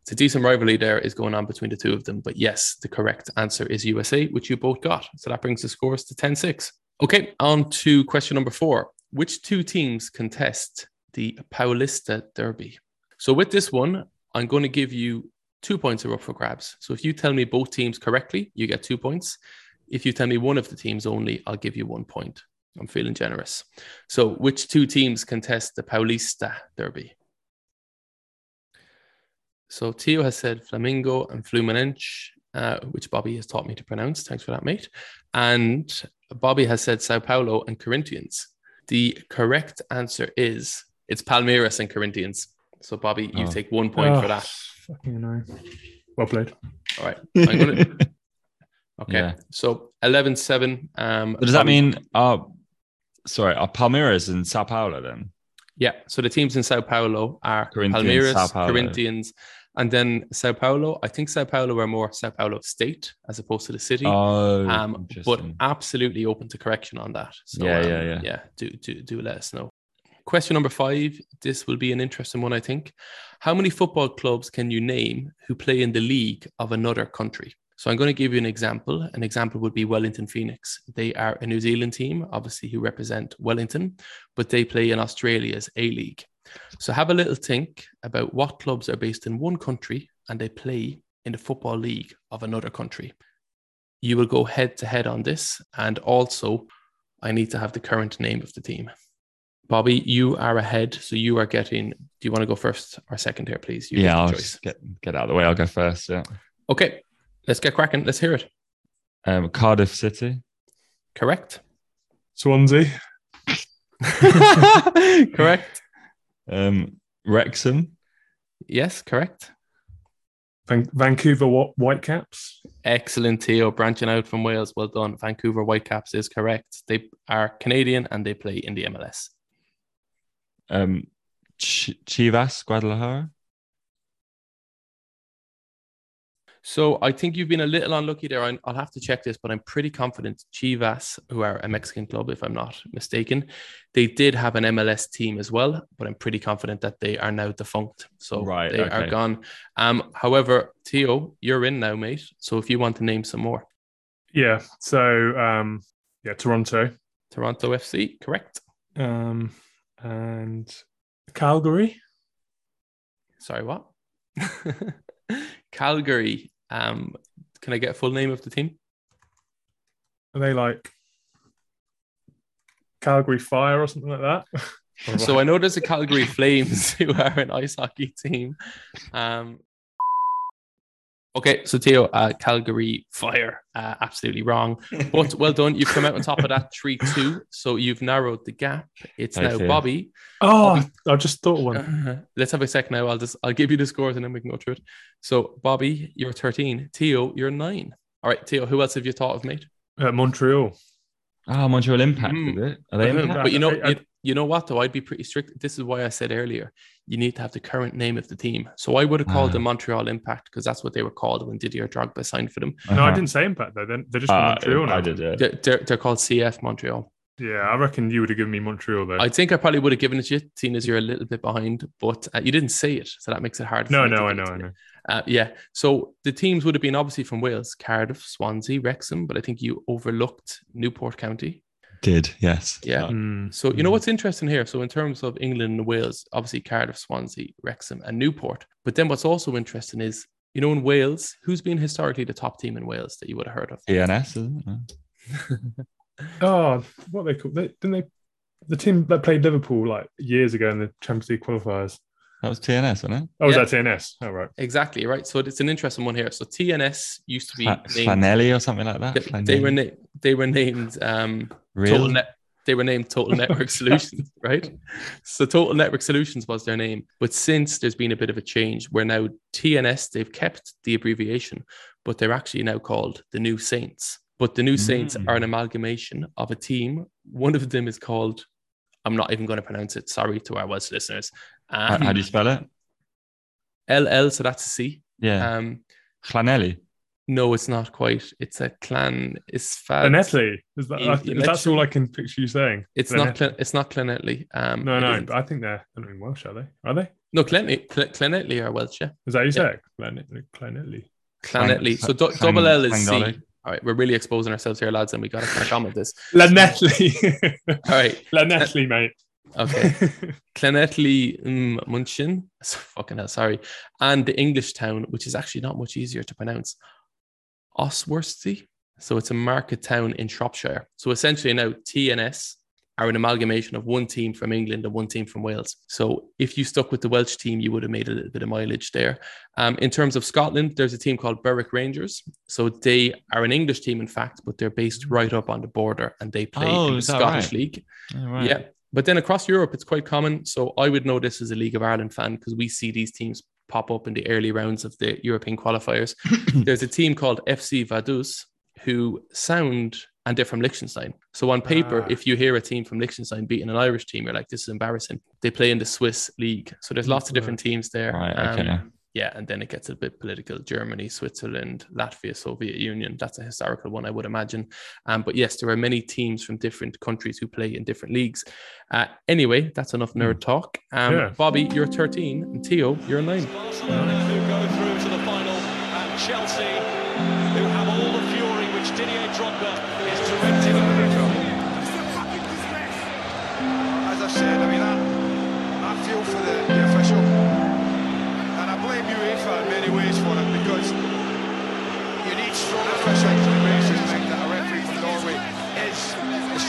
Speaker 1: it's a decent rivalry there is going on between the two of them. But yes, the correct answer is USA, which you both got. So that brings the scores to 10 6. Okay, on to question number four. Which two teams contest the Paulista Derby? So with this one, I'm going to give you two points are up for grabs. So if you tell me both teams correctly, you get two points. If you tell me one of the teams only, I'll give you one point. I'm feeling generous. So which two teams contest the Paulista Derby? So Theo has said Flamingo and Fluminense, uh, which Bobby has taught me to pronounce. Thanks for that, mate. And Bobby has said Sao Paulo and Corinthians. The correct answer is it's Palmeiras and Corinthians. So Bobby, you
Speaker 3: Oh.
Speaker 1: take one point
Speaker 2: Oh,
Speaker 1: for that.
Speaker 2: Fucking annoying. Well played.
Speaker 1: All right. I'm gonna, okay.
Speaker 3: Yeah.
Speaker 1: So 11 7. Um,
Speaker 3: But does that mean uh sorry, are Palmeiras and Sao Paulo then?
Speaker 1: Yeah. So the teams in Sao Paulo are
Speaker 3: Corinthians,
Speaker 1: Palmeiras,
Speaker 3: Sao Paulo.
Speaker 1: Corinthians, and then Sao Paulo. I think Sao Paulo are more Sao Paulo state as opposed to the city.
Speaker 3: Oh,
Speaker 1: um, but absolutely open to correction on that. So,
Speaker 3: Yeah,
Speaker 1: um,
Speaker 3: yeah, yeah.
Speaker 1: Yeah. Do, do, do let us know. Question number five. This will be an interesting one, I think. How many football clubs can you name who play in the league of another country? So I'm going to give you an example. An example would be Wellington Phoenix. They are a New Zealand team, obviously, who represent Wellington, but they play in Australia's A League. So have a little think about what clubs are based in one country and they play in the football league of another country. You will go head to head on this. And also, I need to have the current name of the team. Bobby, you are ahead. So you are getting. Do you want to go first or second here, please? You
Speaker 3: yeah,
Speaker 1: get
Speaker 3: I'll
Speaker 1: the
Speaker 3: just get get out of the way. I'll go first. Yeah.
Speaker 1: Okay, let's get cracking. Let's hear it.
Speaker 3: Um, Cardiff City.
Speaker 1: Correct.
Speaker 2: Swansea.
Speaker 1: correct.
Speaker 3: Um, Wrexham.
Speaker 1: Yes, correct.
Speaker 2: Van- Vancouver Whitecaps.
Speaker 1: Excellent, Theo. Branching out from Wales. Well done. Vancouver Whitecaps is correct. They are Canadian and they play in the MLS.
Speaker 3: Um, Ch- Chivas Guadalajara.
Speaker 1: So I think you've been a little unlucky there. I- I'll have to check this, but I'm pretty confident Chivas, who are a Mexican club, if I'm not mistaken, they did have an MLS team as well, but I'm pretty confident that they are now defunct. So
Speaker 3: Right,
Speaker 1: they are gone. Um, however, Theo, you're in now, mate. So if you want to name some more,
Speaker 2: Yeah. So um, yeah, Toronto.
Speaker 1: Toronto FC, correct?
Speaker 2: Um, and Calgary.
Speaker 1: Sorry, what? Calgary. Um, can I get a full name of the team?
Speaker 2: Are they like Calgary Fire or something like that?
Speaker 1: So I know there's a Calgary Flames who are an ice hockey team. Um, okay, so Theo, uh, Calgary Fire, uh, absolutely wrong. But well done. You've come out on top of that 3 2. So you've narrowed the gap. It's
Speaker 3: Thanks,
Speaker 1: now
Speaker 3: Theo.
Speaker 1: Bobby.
Speaker 2: oh, I just thought one.
Speaker 1: Uh, let's have a sec now. I'll just I'll give you the scores and then we can go through it. So Bobby, you're 13. Theo, you're nine. All right, Theo, who else have you thought of, mate?
Speaker 2: Uh, Montreal.
Speaker 3: Oh, Montreal Impact.
Speaker 1: Mm.
Speaker 3: Is it? Are they
Speaker 1: Uh-huh,
Speaker 3: Impact?
Speaker 1: But you know,
Speaker 2: I- I-
Speaker 1: you, you know what though? I'd be pretty strict. This is why I said earlier, you need to have the current name of the team. So I would have called
Speaker 3: Ah.
Speaker 1: them Montreal Impact because that's what they were called when Didier Drogba signed for them.
Speaker 2: No, I
Speaker 3: Uh-huh.
Speaker 2: didn't say Impact though. They're, they're just
Speaker 3: Uh,
Speaker 2: Montreal now.
Speaker 3: I did. Yeah.
Speaker 1: They're, they're, they're called CF Montreal.
Speaker 2: Yeah, I reckon you would have given me Montreal though.
Speaker 1: I think I probably would have given it to you, seeing as you're a little bit behind, but uh, you didn't say it, so that makes it hard. for
Speaker 2: no,
Speaker 1: me to
Speaker 2: no, I know, I know.
Speaker 1: Uh, yeah. So the teams would have been obviously from Wales, Cardiff, Swansea, Wrexham, but I think you overlooked Newport County.
Speaker 3: Did yes.
Speaker 1: Yeah.
Speaker 2: Mm,
Speaker 1: So you know
Speaker 2: mm.
Speaker 1: what's interesting here? So in terms of England and Wales, obviously Cardiff, Swansea, Wrexham, and Newport. But then what's also interesting is, you know, in Wales, who's been historically the top team in Wales that you would have heard of?
Speaker 3: ENS. Isn't it?
Speaker 2: Oh, what they call they didn't they the team that played Liverpool like years ago in the Champions League qualifiers.
Speaker 3: That was TNS, wasn't it?
Speaker 2: Oh, was
Speaker 1: Yeah.
Speaker 2: that TNS? Oh right.
Speaker 1: Exactly right. So it's an interesting one here. So TNS used to be
Speaker 3: Fla-
Speaker 1: named,
Speaker 3: Flanelli or something like that.
Speaker 1: they, they were
Speaker 3: Flanelli?
Speaker 1: na- they were named um,
Speaker 3: Real?
Speaker 1: Total Net. They were named Total Network Solutions, right? So Total Network Solutions was their name. But since there's been a bit of a change, where now TNS, they've kept the abbreviation, but they're actually now called the New Saints. But the New Saints
Speaker 3: Mm.
Speaker 1: are an amalgamation of a team. One of them is called, I'm not even going to pronounce it. Sorry to our Welsh listeners.
Speaker 3: How,
Speaker 1: Um,
Speaker 3: how do you spell it?
Speaker 1: LL, so that's a C.
Speaker 3: Yeah.
Speaker 1: Um,
Speaker 3: Flanelli.
Speaker 1: no, it's not quite. It's a clan. It's
Speaker 2: Benetley. Is that,
Speaker 1: you-
Speaker 2: I-
Speaker 1: you
Speaker 2: that's all I can picture you saying.
Speaker 1: It's not.
Speaker 2: Benetley.
Speaker 1: It's not Clenetley. Um,
Speaker 2: No, no, but I think they're they're not in Welsh, are they? Are they?
Speaker 1: no. Clenetley. Cle- are Welsh. Yeah.
Speaker 2: Is that you
Speaker 1: Yeah.
Speaker 2: say it? Clan- Clannetley.
Speaker 1: Clenetley. So
Speaker 3: Clang-
Speaker 1: double L is C. All right, we're really exposing ourselves here, lads, and we got to crack on with this.
Speaker 2: Llanelli.
Speaker 1: All right,
Speaker 2: Llanelli, mate.
Speaker 1: Okay. Llanelli um, Munchin, fucking hell, sorry, and the English town, which is actually not much easier to pronounce, Osworthy. So it's a market town in Shropshire. So essentially now TNS are an amalgamation of one team from England and one team from Wales. So if you stuck with the Welsh team, you would have made a little bit of mileage there. Um, in terms of Scotland, there's a team called Berwick Rangers. So they are an English team, in fact, but they're based right up on the border and they play
Speaker 3: Oh,
Speaker 1: in the Scottish
Speaker 3: right?
Speaker 1: League.
Speaker 3: Oh, right.
Speaker 1: Yeah. But then across Europe, it's quite common. So I would know this as a League of Ireland fan because we see these teams pop up in the early rounds of the European qualifiers. There's a team called FC Vaduz who sound and they're from Liechtenstein. So on paper,
Speaker 2: Ah.
Speaker 1: if you hear a team from Liechtenstein beating an Irish team, you're like, this is embarrassing. They play in the Swiss league. So there's lots of different teams there.
Speaker 3: Right,
Speaker 1: Um,
Speaker 3: okay.
Speaker 1: Yeah, and then it gets a bit political. Germany, Switzerland, Latvia, Soviet Union. That's a historical one, I would imagine. Um, but yes, there are many teams from different countries who play in different leagues. Uh, anyway, that's enough nerd talk. Um,
Speaker 2: Yeah.
Speaker 1: Bobby, you're 13, and Theo, you're 9.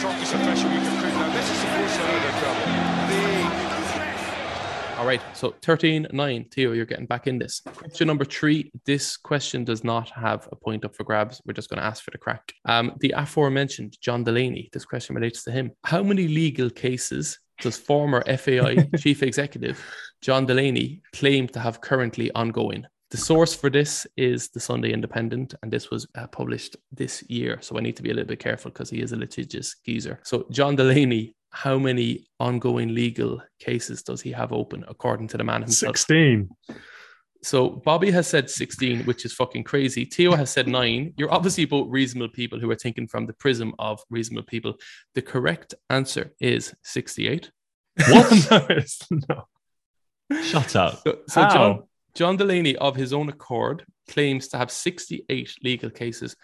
Speaker 5: Strongest official you can put. Now, this is supposed to be the trouble. They
Speaker 1: All right, so 13, 9. Theo, you're getting back in this. Question number three. This question does not have a point up for grabs. We're just going to ask for the crack. Um, the aforementioned John Delaney, this question relates to him. How many legal cases does former FAI chief executive John Delaney claim to have currently ongoing? The source for this is the Sunday Independent, and this was uh, published this year. So I need to be a little bit careful because he is a litigious geezer. So, John Delaney, how many ongoing legal cases does he have open, according to the man himself?
Speaker 2: 16.
Speaker 1: So, Bobby has said 16, which is fucking crazy. Theo has said nine. You're obviously both reasonable people who are thinking from the prism of reasonable people. The correct answer is 68.
Speaker 2: What? no, not.
Speaker 3: Shut up.
Speaker 1: So, so John, John Delaney, of his own accord, claims to have 68 legal cases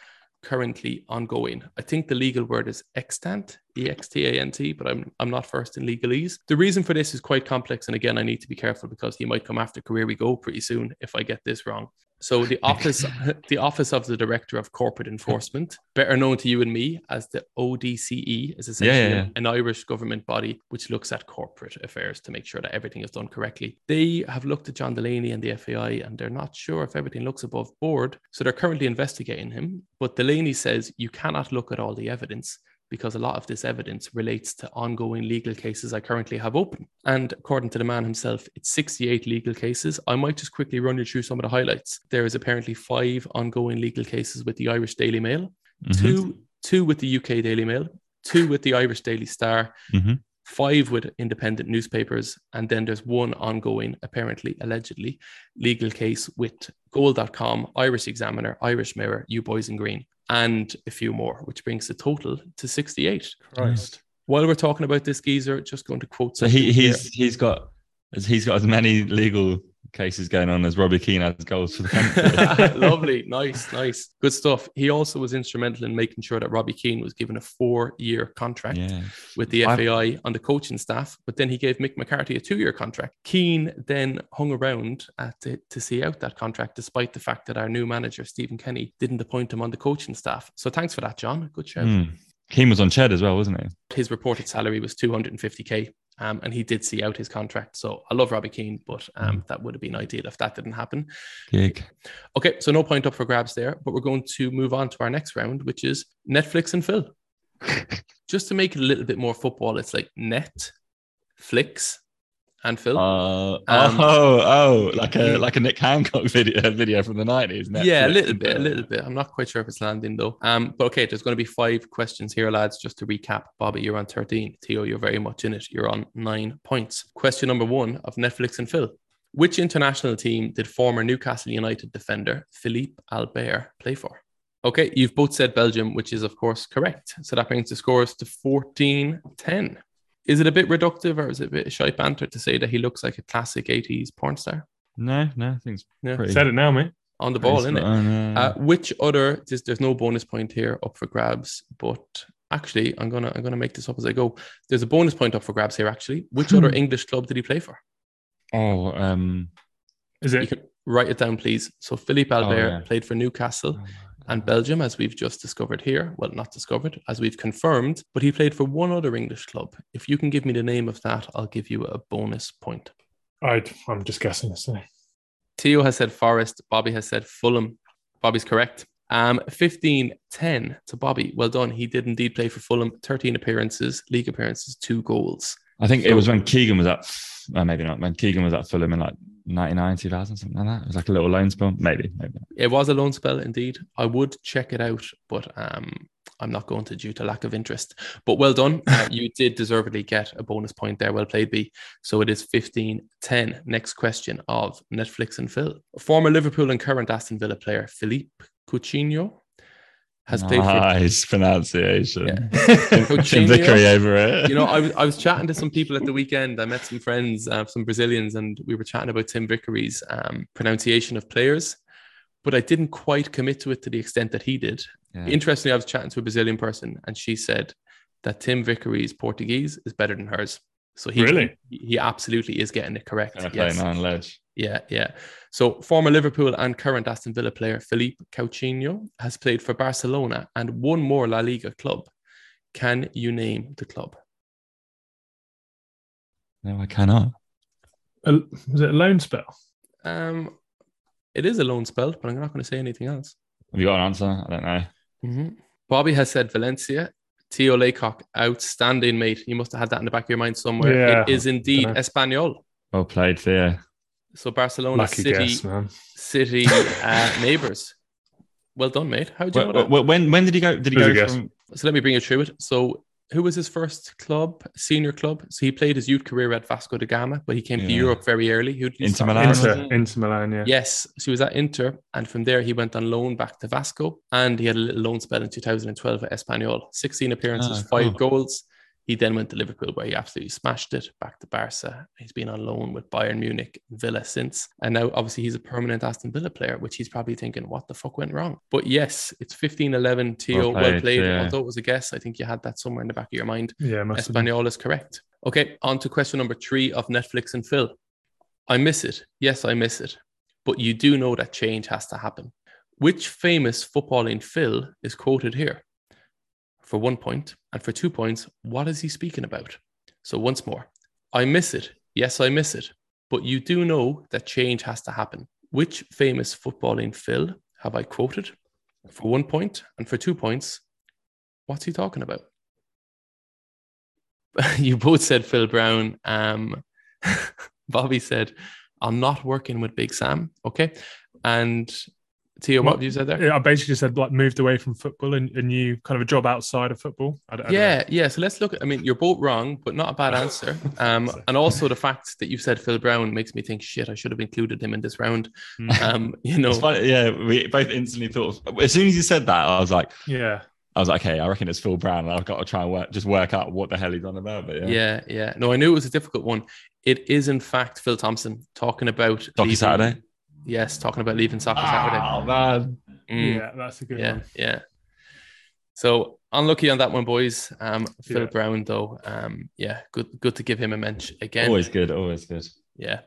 Speaker 1: currently ongoing. I think the legal word is extant, E X T A N T, but I'm I'm not versed in legalese. The reason for this is quite complex, and again, I need to be careful because he might come after career we go pretty soon if I get this wrong. So the office, the office of the Director of Corporate Enforcement, better known to you and me as the ODCE, is essentially
Speaker 3: Yeah, yeah, yeah.
Speaker 1: an Irish government body which looks at corporate affairs to make sure that everything is done correctly. They have looked at John Delaney and the FAI, and they're not sure if everything looks above board. So they're currently investigating him. But Delaney says you cannot look at all the evidence because a lot of this evidence relates to ongoing legal cases I currently have open. And according to the man himself, it's 68 legal cases. I might just quickly run you through some of the highlights. There is apparently five ongoing legal cases with the Irish Daily Mail,
Speaker 3: Mhm.
Speaker 1: two two with the UK Daily Mail, two with the Irish Daily Star,
Speaker 3: Mhm.
Speaker 1: five with independent newspapers, and then there's one ongoing, apparently, allegedly, legal case with Goal.com, Irish Examiner, Irish Mirror, You Boys in Green, and a few more, which brings the total to 68.
Speaker 2: Christ.
Speaker 1: While we're talking about this geezer, just going to quote
Speaker 3: So
Speaker 1: something
Speaker 3: he
Speaker 1: here.
Speaker 3: he's he's got he's got as many legal cases going on as Robbie Keane has goals for the country.
Speaker 1: Lovely, nice, nice, good stuff. He also was instrumental in making sure that Robbie Keane was given a four-year contract
Speaker 3: yeah.
Speaker 1: with the FAI on the coaching staff, but then he gave Mick McCarthy a two-year contract. Keane then hung around at the, to see out that contract, despite the fact that our new manager Stephen Kenny didn't appoint him on the coaching staff. So thanks for that, John. Good show.
Speaker 3: Hmm. Keane was on Ched as well, wasn't he?
Speaker 1: His reported salary was 250k. Um, and he did see out his contract. So I love Robbie Keane, but um, that would have been ideal if that didn't happen.
Speaker 3: Gig.
Speaker 1: Okay, so no point up for grabs there, but we're going to move on to our next round, which is Netflix and Phil. Just to make it a little bit more football, it's like net, flicks, and Phil.
Speaker 3: Uh,
Speaker 1: Um,
Speaker 3: oh, oh, like a like a Nick Hancock video video from the nineties.
Speaker 1: yeah, a little bit, a little bit. I'm not quite sure if it's landing though. Um, but okay, there's going to be five questions here, lads. Just to recap, Bobby, you're on 13. Theo, you're very much in it. You're on nine points. Question number one of Netflix and Phil. Which international team did former Newcastle United defender Philippe Albert play for? Okay, you've both said Belgium, which is of course correct. So that brings the scores to 14 10. Is it a bit reductive or is it a bit shy banter to say that he looks like a classic 80s porn star?
Speaker 3: No, no, I think it's
Speaker 1: Yeah.
Speaker 3: pretty.
Speaker 2: Said it now, mate.
Speaker 1: on the ball, isn't it?
Speaker 3: it?
Speaker 1: Uh, which other? There's, there's no bonus point here up for grabs, but actually, I'm gonna I'm gonna make this up as I go. There's a bonus point up for grabs here. Actually, which other English club did he play for?
Speaker 3: oh, um,
Speaker 2: Is
Speaker 1: You
Speaker 2: it?
Speaker 1: can write it down, please. So Philippe Albert
Speaker 3: Oh, yeah.
Speaker 1: played for Newcastle and Belgium, as we've just discovered here. Well, not discovered, as we've confirmed, but he played for one other English club. If you can give me the name of that, I'll give you a bonus point.
Speaker 2: I'd, I'm just guessing this. thing.
Speaker 1: Theo has said Forest. Bobby has said Fulham. Bobby's correct. Um, 15 10 to Bobby. Well done. He did indeed play for Fulham. 13 appearances, league appearances, two goals.
Speaker 3: I think
Speaker 1: So-
Speaker 3: it was when Keegan was at, well, maybe not, when Keegan was at Fulham in like 99, 2000, something like that. It was like a little loan spell. Maybe, maybe.
Speaker 1: It was a loan spell indeed. I would check it out, but um, I'm not going to due to lack of interest. But well done. Uh, you did deservedly get a bonus point there. Well played, B. So it is 15 10. Next question of Netflix and Phil. Former Liverpool and current Aston Villa player Philippe Coutinho has played for
Speaker 3: Nice pronunciation.
Speaker 1: Yeah.
Speaker 3: Tim
Speaker 1: Coutinho.
Speaker 3: Vickery over it.
Speaker 1: you know, I was I was chatting to some people at the weekend. I met some friends, uh, some Brazilians, and we were chatting about Tim Vickery's um, pronunciation of players. But I didn't quite commit to it to the extent that he did.
Speaker 3: Yeah.
Speaker 1: Interestingly, I was chatting to a Brazilian person, and she said that Tim Vickery's Portuguese is better than hers. So he
Speaker 2: Really?
Speaker 1: he, absolutely is getting it correct. Yes. Yeah, yeah. So former Liverpool and current Aston Villa player Philippe Coutinho has played for Barcelona and one more La Liga club. Can you name the club?
Speaker 3: No, I cannot.
Speaker 2: A, was it a loan spell?
Speaker 1: Um, it is a loan spell, but I'm not going to say anything else.
Speaker 3: Have you got an answer? I don't know.
Speaker 1: Mhm. Bobby has said Valencia. Theo Laycock, outstanding, mate. You must have had that in the back of your mind somewhere.
Speaker 2: Yeah,
Speaker 1: it is indeed
Speaker 2: dunno.
Speaker 1: Espanyol.
Speaker 3: Well played, Theo.
Speaker 1: So Barcelona
Speaker 2: Lucky
Speaker 1: City,
Speaker 2: guess, man.
Speaker 1: City uh, neighbours. Well done, mate. How do you know
Speaker 3: When,
Speaker 1: that?
Speaker 3: when, when did he go? Did he
Speaker 2: Who's
Speaker 3: go from?
Speaker 1: So let me bring you through it. So who was his first club, senior club? So he played his youth career at Vasco da Gama, but he came to Europe very early. Who did he
Speaker 3: Inter
Speaker 1: start
Speaker 3: Milan,
Speaker 2: Inter, Inter Milan, yeah.
Speaker 1: Yes, so he was at Inter, and from there he went on loan back to Vasco, and he had a little loan spell in 2012 at Espanyol. 16 appearances,
Speaker 3: Ah,
Speaker 1: five
Speaker 3: cool.
Speaker 1: goals. He then went to Liverpool, where he absolutely smashed it. Back to Barca, he's been on loan with Bayern Munich, Villa since, and now obviously he's a permanent Aston Villa player, which he's probably thinking, "What the fuck went wrong?" But yes, it's 15-11. Theo, well
Speaker 3: Well
Speaker 1: played.
Speaker 3: played, yeah.
Speaker 1: Although it was a guess, I think you had that somewhere in the back of your mind.
Speaker 2: Yeah, must have.
Speaker 1: Espanyol is correct. Okay, on to question number three of Netflix and Phil. I miss it. Yes, I miss it. But you do know that change has to happen. Which famous footballing Phil is quoted here? For one point, and for two points, what is he speaking about? So once more, I miss it. Yes, I miss it. But you do know that change has to happen. Which famous footballing Phil have I quoted? For one point, and for two points, what's he talking about? you both said Phil Brown. Um, Bobby said, I'm not working with Big Sam. Okay. And Theo, what
Speaker 2: What-
Speaker 1: have you said there?
Speaker 2: I basically said like moved away from football and, and you kind of a job outside of football. I don't, I don't
Speaker 1: Yeah, yeah. So let's look. At, I mean, you're both wrong, but not a bad answer. Um, and also the fact that you said Phil Brown makes me think, shit, I should have included him in this round. Um, you know,
Speaker 3: It's funny, yeah, we both instantly thought. Of, as soon as you said that, I was like,
Speaker 2: yeah.
Speaker 3: I was like, okay, I reckon it's Phil Brown. And I've got to try and work, just work out what the hell he's on about. But yeah,
Speaker 1: yeah, yeah. No, I knew it was a difficult one. It is in fact Phil Thompson talking about
Speaker 3: Soccer
Speaker 1: leaving-
Speaker 3: Saturday.
Speaker 1: Yes, talking about leaving soccer Saturday.
Speaker 3: Oh man,
Speaker 1: Mm.
Speaker 2: Yeah, that's a good
Speaker 1: yeah,
Speaker 2: one.
Speaker 1: yeah. So unlucky on that one, boys. Um, Phil
Speaker 2: Yeah.
Speaker 1: Brown, though, um, yeah, good, good to give him a mention again.
Speaker 3: always good, always good.
Speaker 1: Yeah.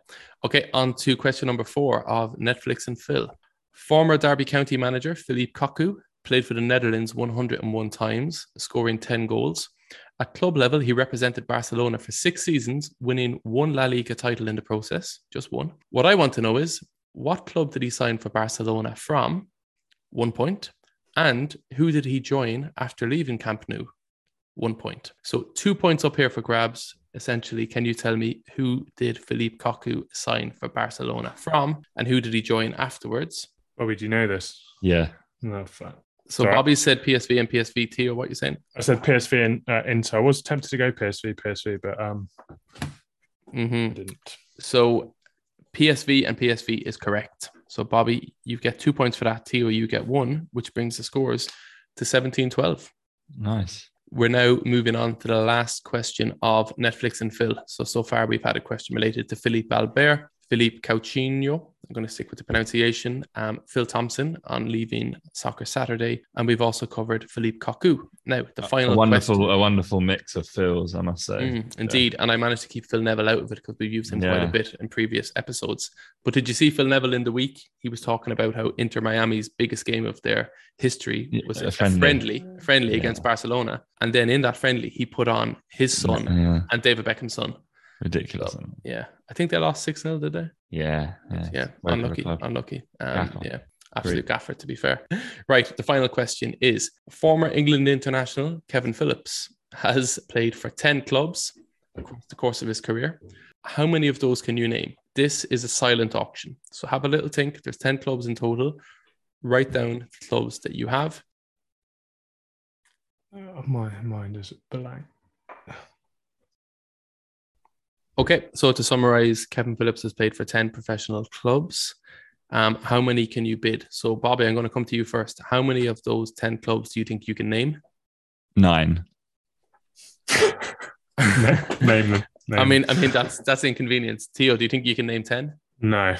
Speaker 1: Okay, on to question number four of Netflix and Phil. Former Derby County manager Philippe Cocu played for the Netherlands 101 times, scoring 10 goals. At club level, he represented Barcelona for six seasons, winning one La Liga title in the process, just one. What I want to know is what club did he sign for Barcelona from? One point. And who did he join after leaving Camp Nou? One point. So two points up here for grabs. Essentially, can you tell me who did Philippe Cocu sign for Barcelona from, and who did he join afterwards?
Speaker 2: Bobby, do you know this?
Speaker 3: Yeah,
Speaker 2: No, fuck.
Speaker 1: So
Speaker 2: Sorry.
Speaker 1: Bobby said PSV and PSV. or what you saying?
Speaker 2: I said PSV and uh, Inter. I was tempted to go PSV, PSV, but um,
Speaker 1: hmm
Speaker 2: I didn't.
Speaker 1: So PSV and PSV is correct. So Bobby, you get two points for that. Theo, you get one, which brings the scores to 17-12.
Speaker 3: nice.
Speaker 1: We're now moving on to the last question of Netflix and Phil. So, so far we've had a question related to Philippe Albert, Philippe Coutinho. I'm going to stick with the pronunciation. Um, Phil Thompson on leaving Soccer Saturday, and we've also covered Philippe Cocu. Now the final
Speaker 3: a wonderful,
Speaker 1: question.
Speaker 3: a wonderful mix of Phils, I must say.
Speaker 1: Mm, indeed, and I managed to keep Phil Neville out of it because we've used him quite a bit in previous episodes. But did you see Phil Neville in the week? He was talking about how Inter Miami's biggest game of their history
Speaker 3: Yeah,
Speaker 1: was
Speaker 3: a
Speaker 1: a,
Speaker 3: friendly.
Speaker 1: friendly, friendly,
Speaker 3: Yeah.
Speaker 1: against Barcelona, and then in that friendly, he put on his son
Speaker 3: Yeah,
Speaker 1: and David Beckham's son.
Speaker 3: Ridiculous.
Speaker 1: Yeah, I think they lost six 0 did they?
Speaker 3: Yeah, yeah.
Speaker 1: Yeah,
Speaker 3: Way for the
Speaker 1: unlucky, unlucky. Um,
Speaker 3: Gaffer.
Speaker 1: yeah, absolute gaffer to be fair. Right, the final question is: Former England international Kevin Phillips has played for ten clubs across the course of his career. How many of those can you name? This is a silent auction, so have a little think. There's ten clubs in total. Write down the clubs that you have.
Speaker 2: Oh, my mind is blank.
Speaker 1: Okay, so to summarize, Kevin Phillips has played for 10 professional clubs. Um, how many can you bid? So, Bobby, I'm going to come to you first. How many of those 10 clubs do you think you can name?
Speaker 3: Nine.
Speaker 2: Name them. Name
Speaker 1: I mean, I mean that's that's inconvenience. Theo, do you think you can name 10?
Speaker 2: no.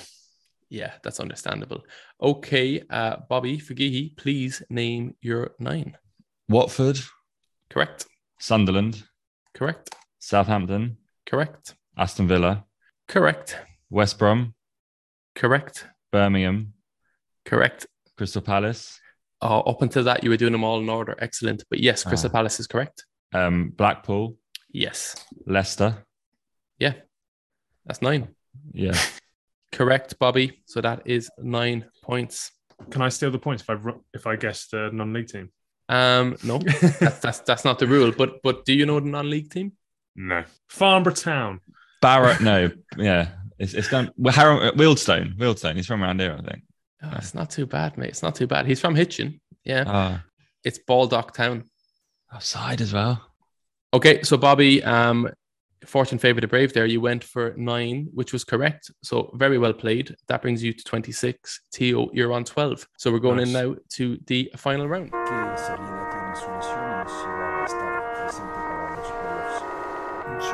Speaker 1: Yeah, that's understandable. Okay, uh, Bobby Fagihi, please name your nine.
Speaker 3: Watford,
Speaker 1: Correct.
Speaker 3: Sunderland,
Speaker 1: Correct.
Speaker 3: Southampton,
Speaker 1: Correct.
Speaker 3: Aston Villa,
Speaker 1: Correct.
Speaker 3: West Brom,
Speaker 1: Correct.
Speaker 3: Birmingham,
Speaker 1: Correct.
Speaker 3: Crystal Palace,
Speaker 1: Uh, up until that, you were doing them all in order. Excellent. But yes, Crystal
Speaker 3: Ah.
Speaker 1: Palace is correct.
Speaker 3: um, Blackpool,
Speaker 1: Yes.
Speaker 3: Leicester.
Speaker 1: Yeah. That's nine.
Speaker 3: Yeah.
Speaker 1: Correct, Bobby. So that is nine points.
Speaker 2: Can I steal the points if I if I guess the non-league team?
Speaker 1: Um, no, that's, that's that's not the rule. But but do you know the non-league team?
Speaker 2: no. Farnborough Town.
Speaker 3: Barrett, no. Yeah. It's, it's done. Well, Harrow, Wealdstone. Wealdstone. He's from around here, I think.
Speaker 1: Oh, it's not too bad, mate. It's not too bad. He's from Hitchin. Yeah,
Speaker 3: Ah,
Speaker 1: it's Baldock Town.
Speaker 3: outside as well.
Speaker 1: Okay, so Bobby, um, fortune favored the brave. There, you went for nine, which was correct. So very well played. That brings you to twenty-six. Theo, you're on twelve. So we're going in now to the final round.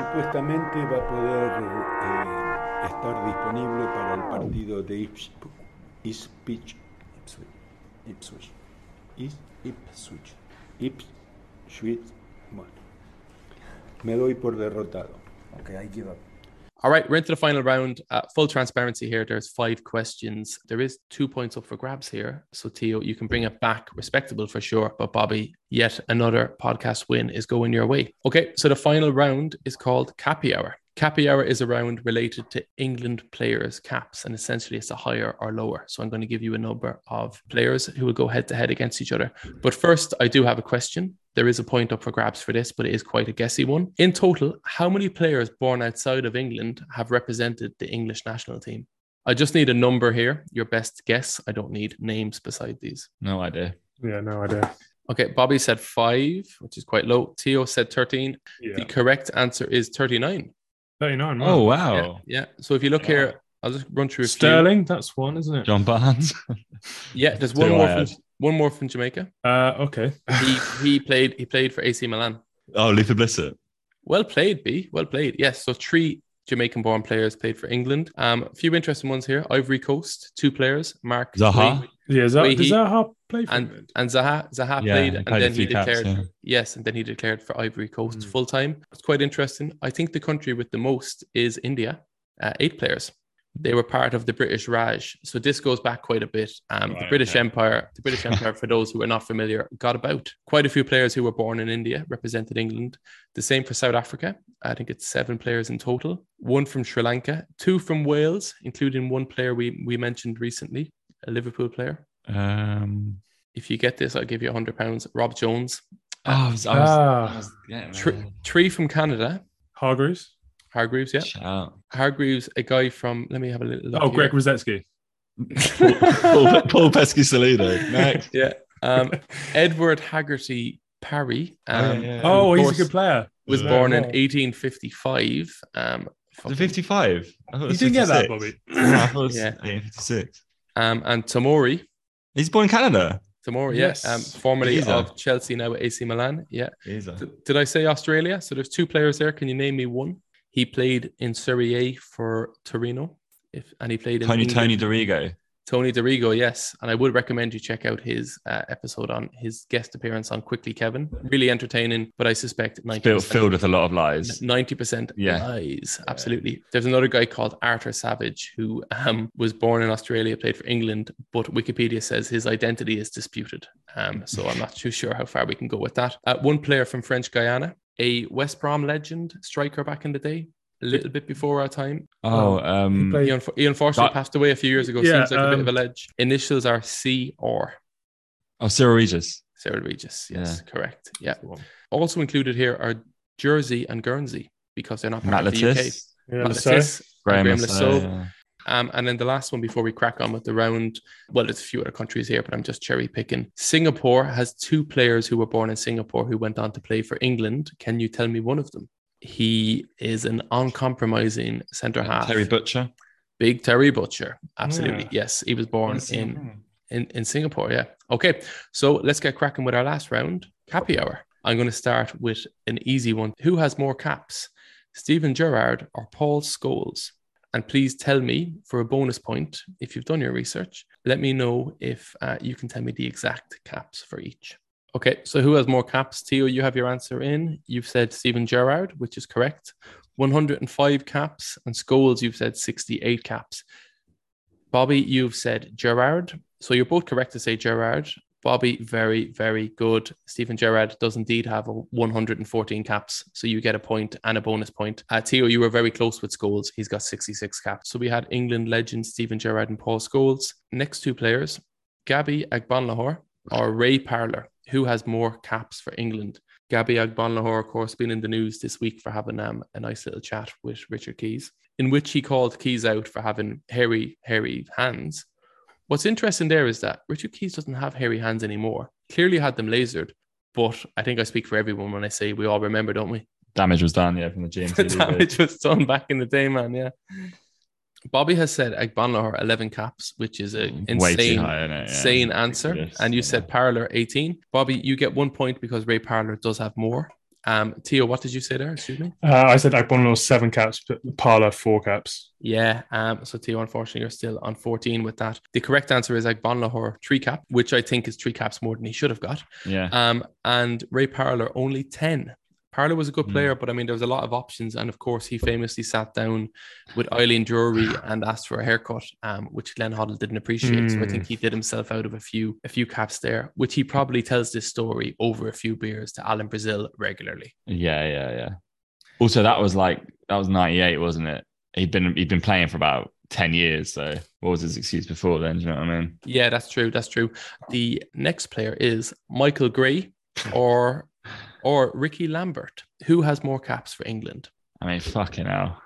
Speaker 6: Supuestamente va a poder eh, estar disponible para el partido de Ips- Ipswich. Ipswich. Ipswich. Ipswich. Ipswich. Bueno. Me doy por derrotado. Okay, I give.
Speaker 1: All right, we're into the final round. Uh, full transparency here. There's five questions. There is two points up for grabs here. So, Theo, you can bring it back respectable for sure. But, Bobby, yet another podcast win is going your way. Okay, so the final round is called Cappy Hour. Cappy Hour is a round related to England players' caps, and essentially it's a higher or lower. So, I'm going to give you a number of players who will go head to head against each other. But first, I do have a question. There is a point up for grabs for this, but it is quite a guessy one. In total, how many players born outside of England have represented the English national team? I just need a number here, your best guess. I don't need names beside these.
Speaker 3: No idea.
Speaker 2: Yeah, no idea.
Speaker 1: Okay, Bobby said five, which is quite low. Theo said 13.
Speaker 2: Yeah.
Speaker 1: The correct answer is 39.
Speaker 2: 39. wow.
Speaker 3: Oh, wow.
Speaker 1: Yeah, yeah. So if you look here, I'll just run through a few.
Speaker 2: Sterling, that's one, isn't it?
Speaker 3: John Barnes.
Speaker 1: Yeah, there's
Speaker 3: Two
Speaker 1: one more from
Speaker 3: had.
Speaker 1: One more from Jamaica.
Speaker 2: Uh, okay.
Speaker 1: He he played he played for AC Milan.
Speaker 3: oh, Luther Blissett.
Speaker 1: Well played, B. Well played. Yes. So three Jamaican born players played for England. Um, a few interesting ones here. Ivory Coast, two players, Mark
Speaker 3: Zaha.
Speaker 1: Wade
Speaker 2: Yeah, is that,
Speaker 1: Wait,
Speaker 2: does
Speaker 1: he-
Speaker 2: Zaha play for
Speaker 1: and
Speaker 2: England?
Speaker 1: and Zaha Zaha
Speaker 3: Yeah,
Speaker 1: played
Speaker 3: he
Speaker 1: and then he
Speaker 3: caps,
Speaker 1: declared
Speaker 3: yeah.
Speaker 1: yes, and then he declared for Ivory Coast
Speaker 2: Mm.
Speaker 1: full time. It's quite interesting. I think the country with the most is India, uh, eight players. They were part of the British Raj, so this goes back quite a bit. Um, the British
Speaker 3: okay.
Speaker 1: Empire, the British Empire, for those who are not familiar, got about quite a few players who were born in India represented England. The same for South Africa. I think it's seven players in total. One from Sri Lanka, two from Wales, including one player we we mentioned recently, a Liverpool player.
Speaker 3: Um,
Speaker 1: If you get this, I'll give you a hundred pounds. Rob Jones.
Speaker 3: oh, I was, I was, I
Speaker 2: Ah,
Speaker 3: was getting
Speaker 1: Three, three from Canada.
Speaker 2: Hargreaves.
Speaker 1: Hargreaves, yeah.
Speaker 3: Shout.
Speaker 1: Hargreaves, a guy from. Let me have a little. Look
Speaker 2: Oh,
Speaker 1: here.
Speaker 2: Greg Rusedski.
Speaker 3: Paul, Paul Peschisolido. Next.
Speaker 1: Yeah. Um, Edward Hagarty Parry. Um,
Speaker 3: yeah, yeah.
Speaker 2: Oh, he's a good player.
Speaker 1: Was
Speaker 2: Yeah.
Speaker 1: born in
Speaker 2: Oh.
Speaker 1: 1855. Um,
Speaker 3: The
Speaker 1: fucking-
Speaker 3: 55. I thought it
Speaker 2: You didn't get that, Bobby.
Speaker 3: No, I thought it was
Speaker 1: Yeah.
Speaker 3: 56.
Speaker 1: um, and Tomori.
Speaker 3: He's born in Canada.
Speaker 1: Tomori,
Speaker 2: Yes.
Speaker 1: yeah. Um, formerly
Speaker 3: Geezer.
Speaker 1: of Chelsea, now at AC Milan. Yeah.
Speaker 3: He's a,
Speaker 1: D- did I say Australia? So there's two players there. Can you name me one? He played in Serie A for Torino. If and he played in
Speaker 3: Tony
Speaker 1: England.
Speaker 3: Tony Dorigo.
Speaker 1: Tony Dorigo, yes. And I would recommend you check out his uh, episode on his guest appearance on Quickly Kevin. Really entertaining, but I suspect 90%,
Speaker 3: Filled, filled with a lot of lies.
Speaker 1: 90%
Speaker 3: Yeah.
Speaker 1: lies. Absolutely. There's another guy called Arthur Savage who um, was born in Australia, played for England, but Wikipedia says his identity is disputed. Um, so I'm not too sure how far we can go with that. Uh, one player from French Guiana, a West Brom legend, striker back in the day, a little bit before our time.
Speaker 3: Oh, um,
Speaker 2: played-
Speaker 1: He, unf- he unfortunately
Speaker 3: That-
Speaker 1: passed away a few years ago.
Speaker 2: Yeah,
Speaker 1: Seems like a bit
Speaker 2: um,
Speaker 1: of a ledge. Initials are C or
Speaker 3: oh, Cyril Regis.
Speaker 1: Cyril Regis. Yes, correct. Yeah. Also included here are Jersey and Guernsey because they're not part
Speaker 3: Matt
Speaker 1: of the UK.
Speaker 3: Le Tissier.
Speaker 2: Yeah,
Speaker 1: Matt
Speaker 2: so-
Speaker 3: Graham
Speaker 1: Graham
Speaker 3: Le Saux,
Speaker 1: Lasso.
Speaker 3: yeah.
Speaker 1: Um, and then the last one before we crack on with the round. Well, there's a few other countries here, but I'm just cherry picking. Singapore has two players who were born in Singapore who went on to play for England. Can you tell me one of them? He is an uncompromising centre half.
Speaker 3: Terry Butcher.
Speaker 1: Big Terry Butcher. Absolutely.
Speaker 2: Yeah.
Speaker 1: Yes. He was born in in, in Singapore. Yeah. Okay. So let's get cracking with our last round, Cappy Hour. I'm going to start with an easy one. Who has more caps, Stephen Gerrard or Paul Scholes? And please tell me for a bonus point, if you've done your research, let me know if uh, you can tell me the exact caps for each. Okay, so who has more caps? Theo, you have your answer in. You've said Stephen Gerrard, which is correct. 105 caps. And Scholes, you've said 68 caps. Bobby, you've said Gerrard. So you're both correct to say Gerrard. Bobby, very, very good. Stephen Gerrard does indeed have a 114 caps. So you get a point and a bonus point. Uh, Theo, you were very close with Scholes. He's got 66 caps. So we had England legend Stephen Gerrard and Paul Scholes. Next two players, Gabby Agbonlahor or Ray Parlour. Who has more caps for England? Gabby Agbonlahor, of course, been in the news this week for having um, a nice little chat with Richard Keys, in which he called Keys out for having hairy, hairy hands. What's interesting there is that Richard Keys doesn't have hairy hands anymore. Clearly had them lasered, but I think I speak for everyone when I say we all remember, don't we?
Speaker 3: Damage was done, yeah, from the
Speaker 1: The
Speaker 3: GMT.
Speaker 1: damage was done back in the day, man. Yeah. Bobby has said Agbonlahor 11 caps, which is an
Speaker 3: mm,
Speaker 1: insane,
Speaker 3: high. Yeah.
Speaker 1: insane answer. And you
Speaker 3: Yeah.
Speaker 1: said Parlour 18. Bobby, you get one point because Ray Parlour does have more. Um, Theo, what did you say there? Excuse me.
Speaker 2: Uh, I said Agbonlahor seven caps, but Parlour four caps.
Speaker 1: Yeah. Um, so Theo, unfortunately, you're still on 14 with that. The correct answer is like Agbonlahor three cap, which I think is three caps more than he should have got.
Speaker 3: Yeah.
Speaker 1: Um, and Ray Parlour only 10. Parlour was a good
Speaker 3: Mm.
Speaker 1: player, but I mean, there was a lot of options. And of course, he famously sat down with Eileen Drewery and asked for a haircut, um, which Glenn Hoddle didn't appreciate. So I think he did himself out of a few a few caps there, which he probably tells this story over a few beers to Alan Brazil regularly.
Speaker 3: Yeah, yeah, yeah. Also, that was like that was '98, wasn't it? He'd been he'd been playing for about ten years. So, what was his excuse before then? Do you know what I mean?
Speaker 1: Yeah, that's true. That's true. The next player is Michael Gray or or Ricky Lambert. Who has more caps for England?
Speaker 3: I mean, fucking hell.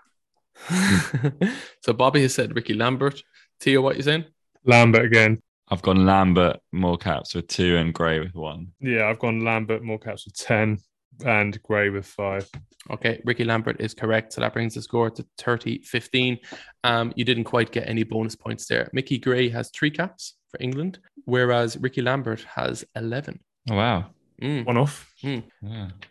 Speaker 1: so Bobby has said Ricky Lambert. Theo, what you saying?
Speaker 2: Lambert again.
Speaker 3: I've gone Lambert more caps with two and Gray with one.
Speaker 2: Yeah, I've gone Lambert more caps with ten, and Gray with five.
Speaker 1: Okay, Ricky Lambert is correct. So that brings the score to 30 15. Um, you didn't quite get any bonus points there. Mickey Gray has three caps for England, whereas Ricky Lambert has 11.
Speaker 3: Oh wow.
Speaker 1: Mm.
Speaker 2: One off.
Speaker 3: Yeah.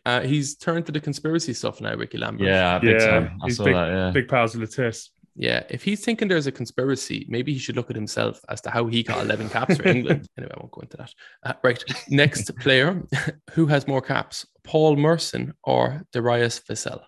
Speaker 1: Uh, he's turned to the conspiracy stuff now, Ricky Lambert.
Speaker 3: Yeah, big
Speaker 2: Yeah,
Speaker 3: time. I
Speaker 2: he's
Speaker 3: saw
Speaker 2: big,
Speaker 3: that. Yeah.
Speaker 2: big powers of the test.
Speaker 1: Yeah, if he's thinking there's a conspiracy, maybe he should look at himself as to how he got 11 caps for England. Anyway, I won't go into that. Uh, right, next player, who has more caps, Paul Merson or Darius Vassell?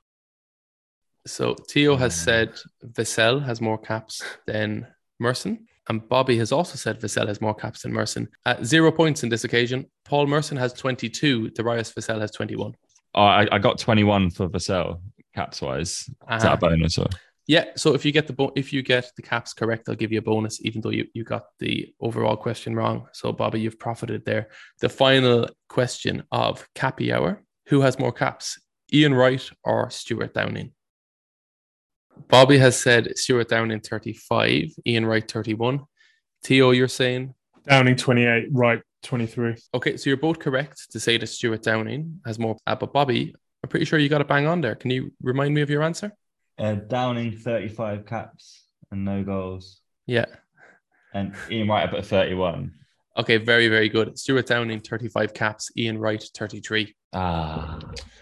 Speaker 1: So Theo has said Vassell has more caps than Merson, and Bobby has also said Vassell has more caps than Merson. Uh, zero points in this occasion. Paul Merson has 22, Darius Vassell has 21.
Speaker 3: Oh, I, I got 21 for Vassell caps wise. Is that
Speaker 1: Uh-huh.
Speaker 3: a bonus or?
Speaker 1: Yeah, so if you get the bo- if you get the caps correct, I'll give you a bonus, even though you, you got the overall question wrong. So Bobby, you've profited there. The final question of Cappy Hour: Who has more caps, Ian Wright or Stuart Downing? Bobby has said Stuart Downing thirty five, Ian Wright thirty one. Theo, you're saying
Speaker 2: Downing twenty eight, right twenty three.
Speaker 1: okay, so you're both correct to say that Stuart Downing has more. Uh, but Bobby, I'm pretty sure you got it bang on there. Can you remind me of your answer?
Speaker 7: Uh, Downing 35 caps and no goals.
Speaker 1: Yeah.
Speaker 3: And Ian Wright up at 31.
Speaker 1: Okay, very, very good. Stuart Downing, 35 caps. Ian Wright, 33.
Speaker 3: Ah,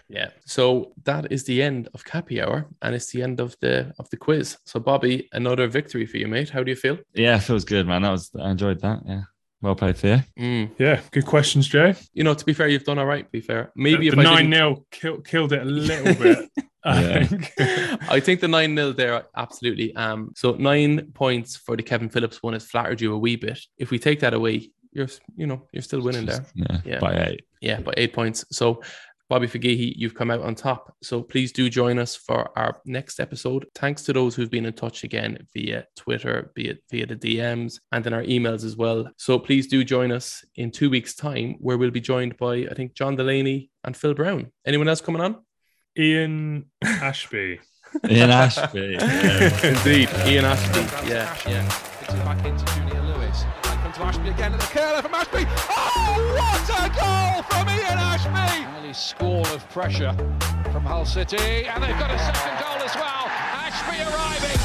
Speaker 1: Yeah. So that is the end of Cappy Hour, and it's the end of the of the quiz. So Bobby, another victory for you, mate. How do you feel?
Speaker 3: yeah, it feels good, man. That was I enjoyed that. Yeah, well played, Theo.
Speaker 1: Mm.
Speaker 2: Yeah, good questions, Joe.
Speaker 1: You know, to be fair, you've done all right. To be fair, maybe
Speaker 2: the
Speaker 1: if I
Speaker 2: nine
Speaker 1: didn't-
Speaker 2: 0 kill, killed it a little bit. I
Speaker 3: Yeah.
Speaker 2: think.
Speaker 1: I think the 9 0 there, absolutely. Um, so nine points for the Kevin Phillips one has flattered you a wee bit. If we take that away, you're you know, you're still winning there.
Speaker 3: Yeah,
Speaker 1: Yeah.
Speaker 3: by eight.
Speaker 1: Yeah, by eight points. So Bobby Fagihi, you've come out on top. So please do join us for our next episode. Thanks to those who've been in touch again via Twitter, be it via the DMs and then our emails as well. So please do join us in two weeks' time, where we'll be joined by I think John Delaney and Phil Brown. Anyone else coming on?
Speaker 2: Ian Ashbee.
Speaker 3: Ian Ashbee. Yeah.
Speaker 1: Indeed, Ian Ashbee. Yeah, yeah.
Speaker 7: It's back into Junior Lewis. Back from to Ashbee again at the curler from Ashbee. Oh, what a goal from Ian Ashbee! Highly score of pressure from Hull City, and they've got a second goal as well. Ashbee arriving.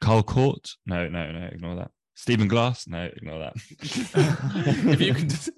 Speaker 3: Carl Cort? No, no, no. Ignore that. Stephen Glass? No, ignore that.
Speaker 1: if you can just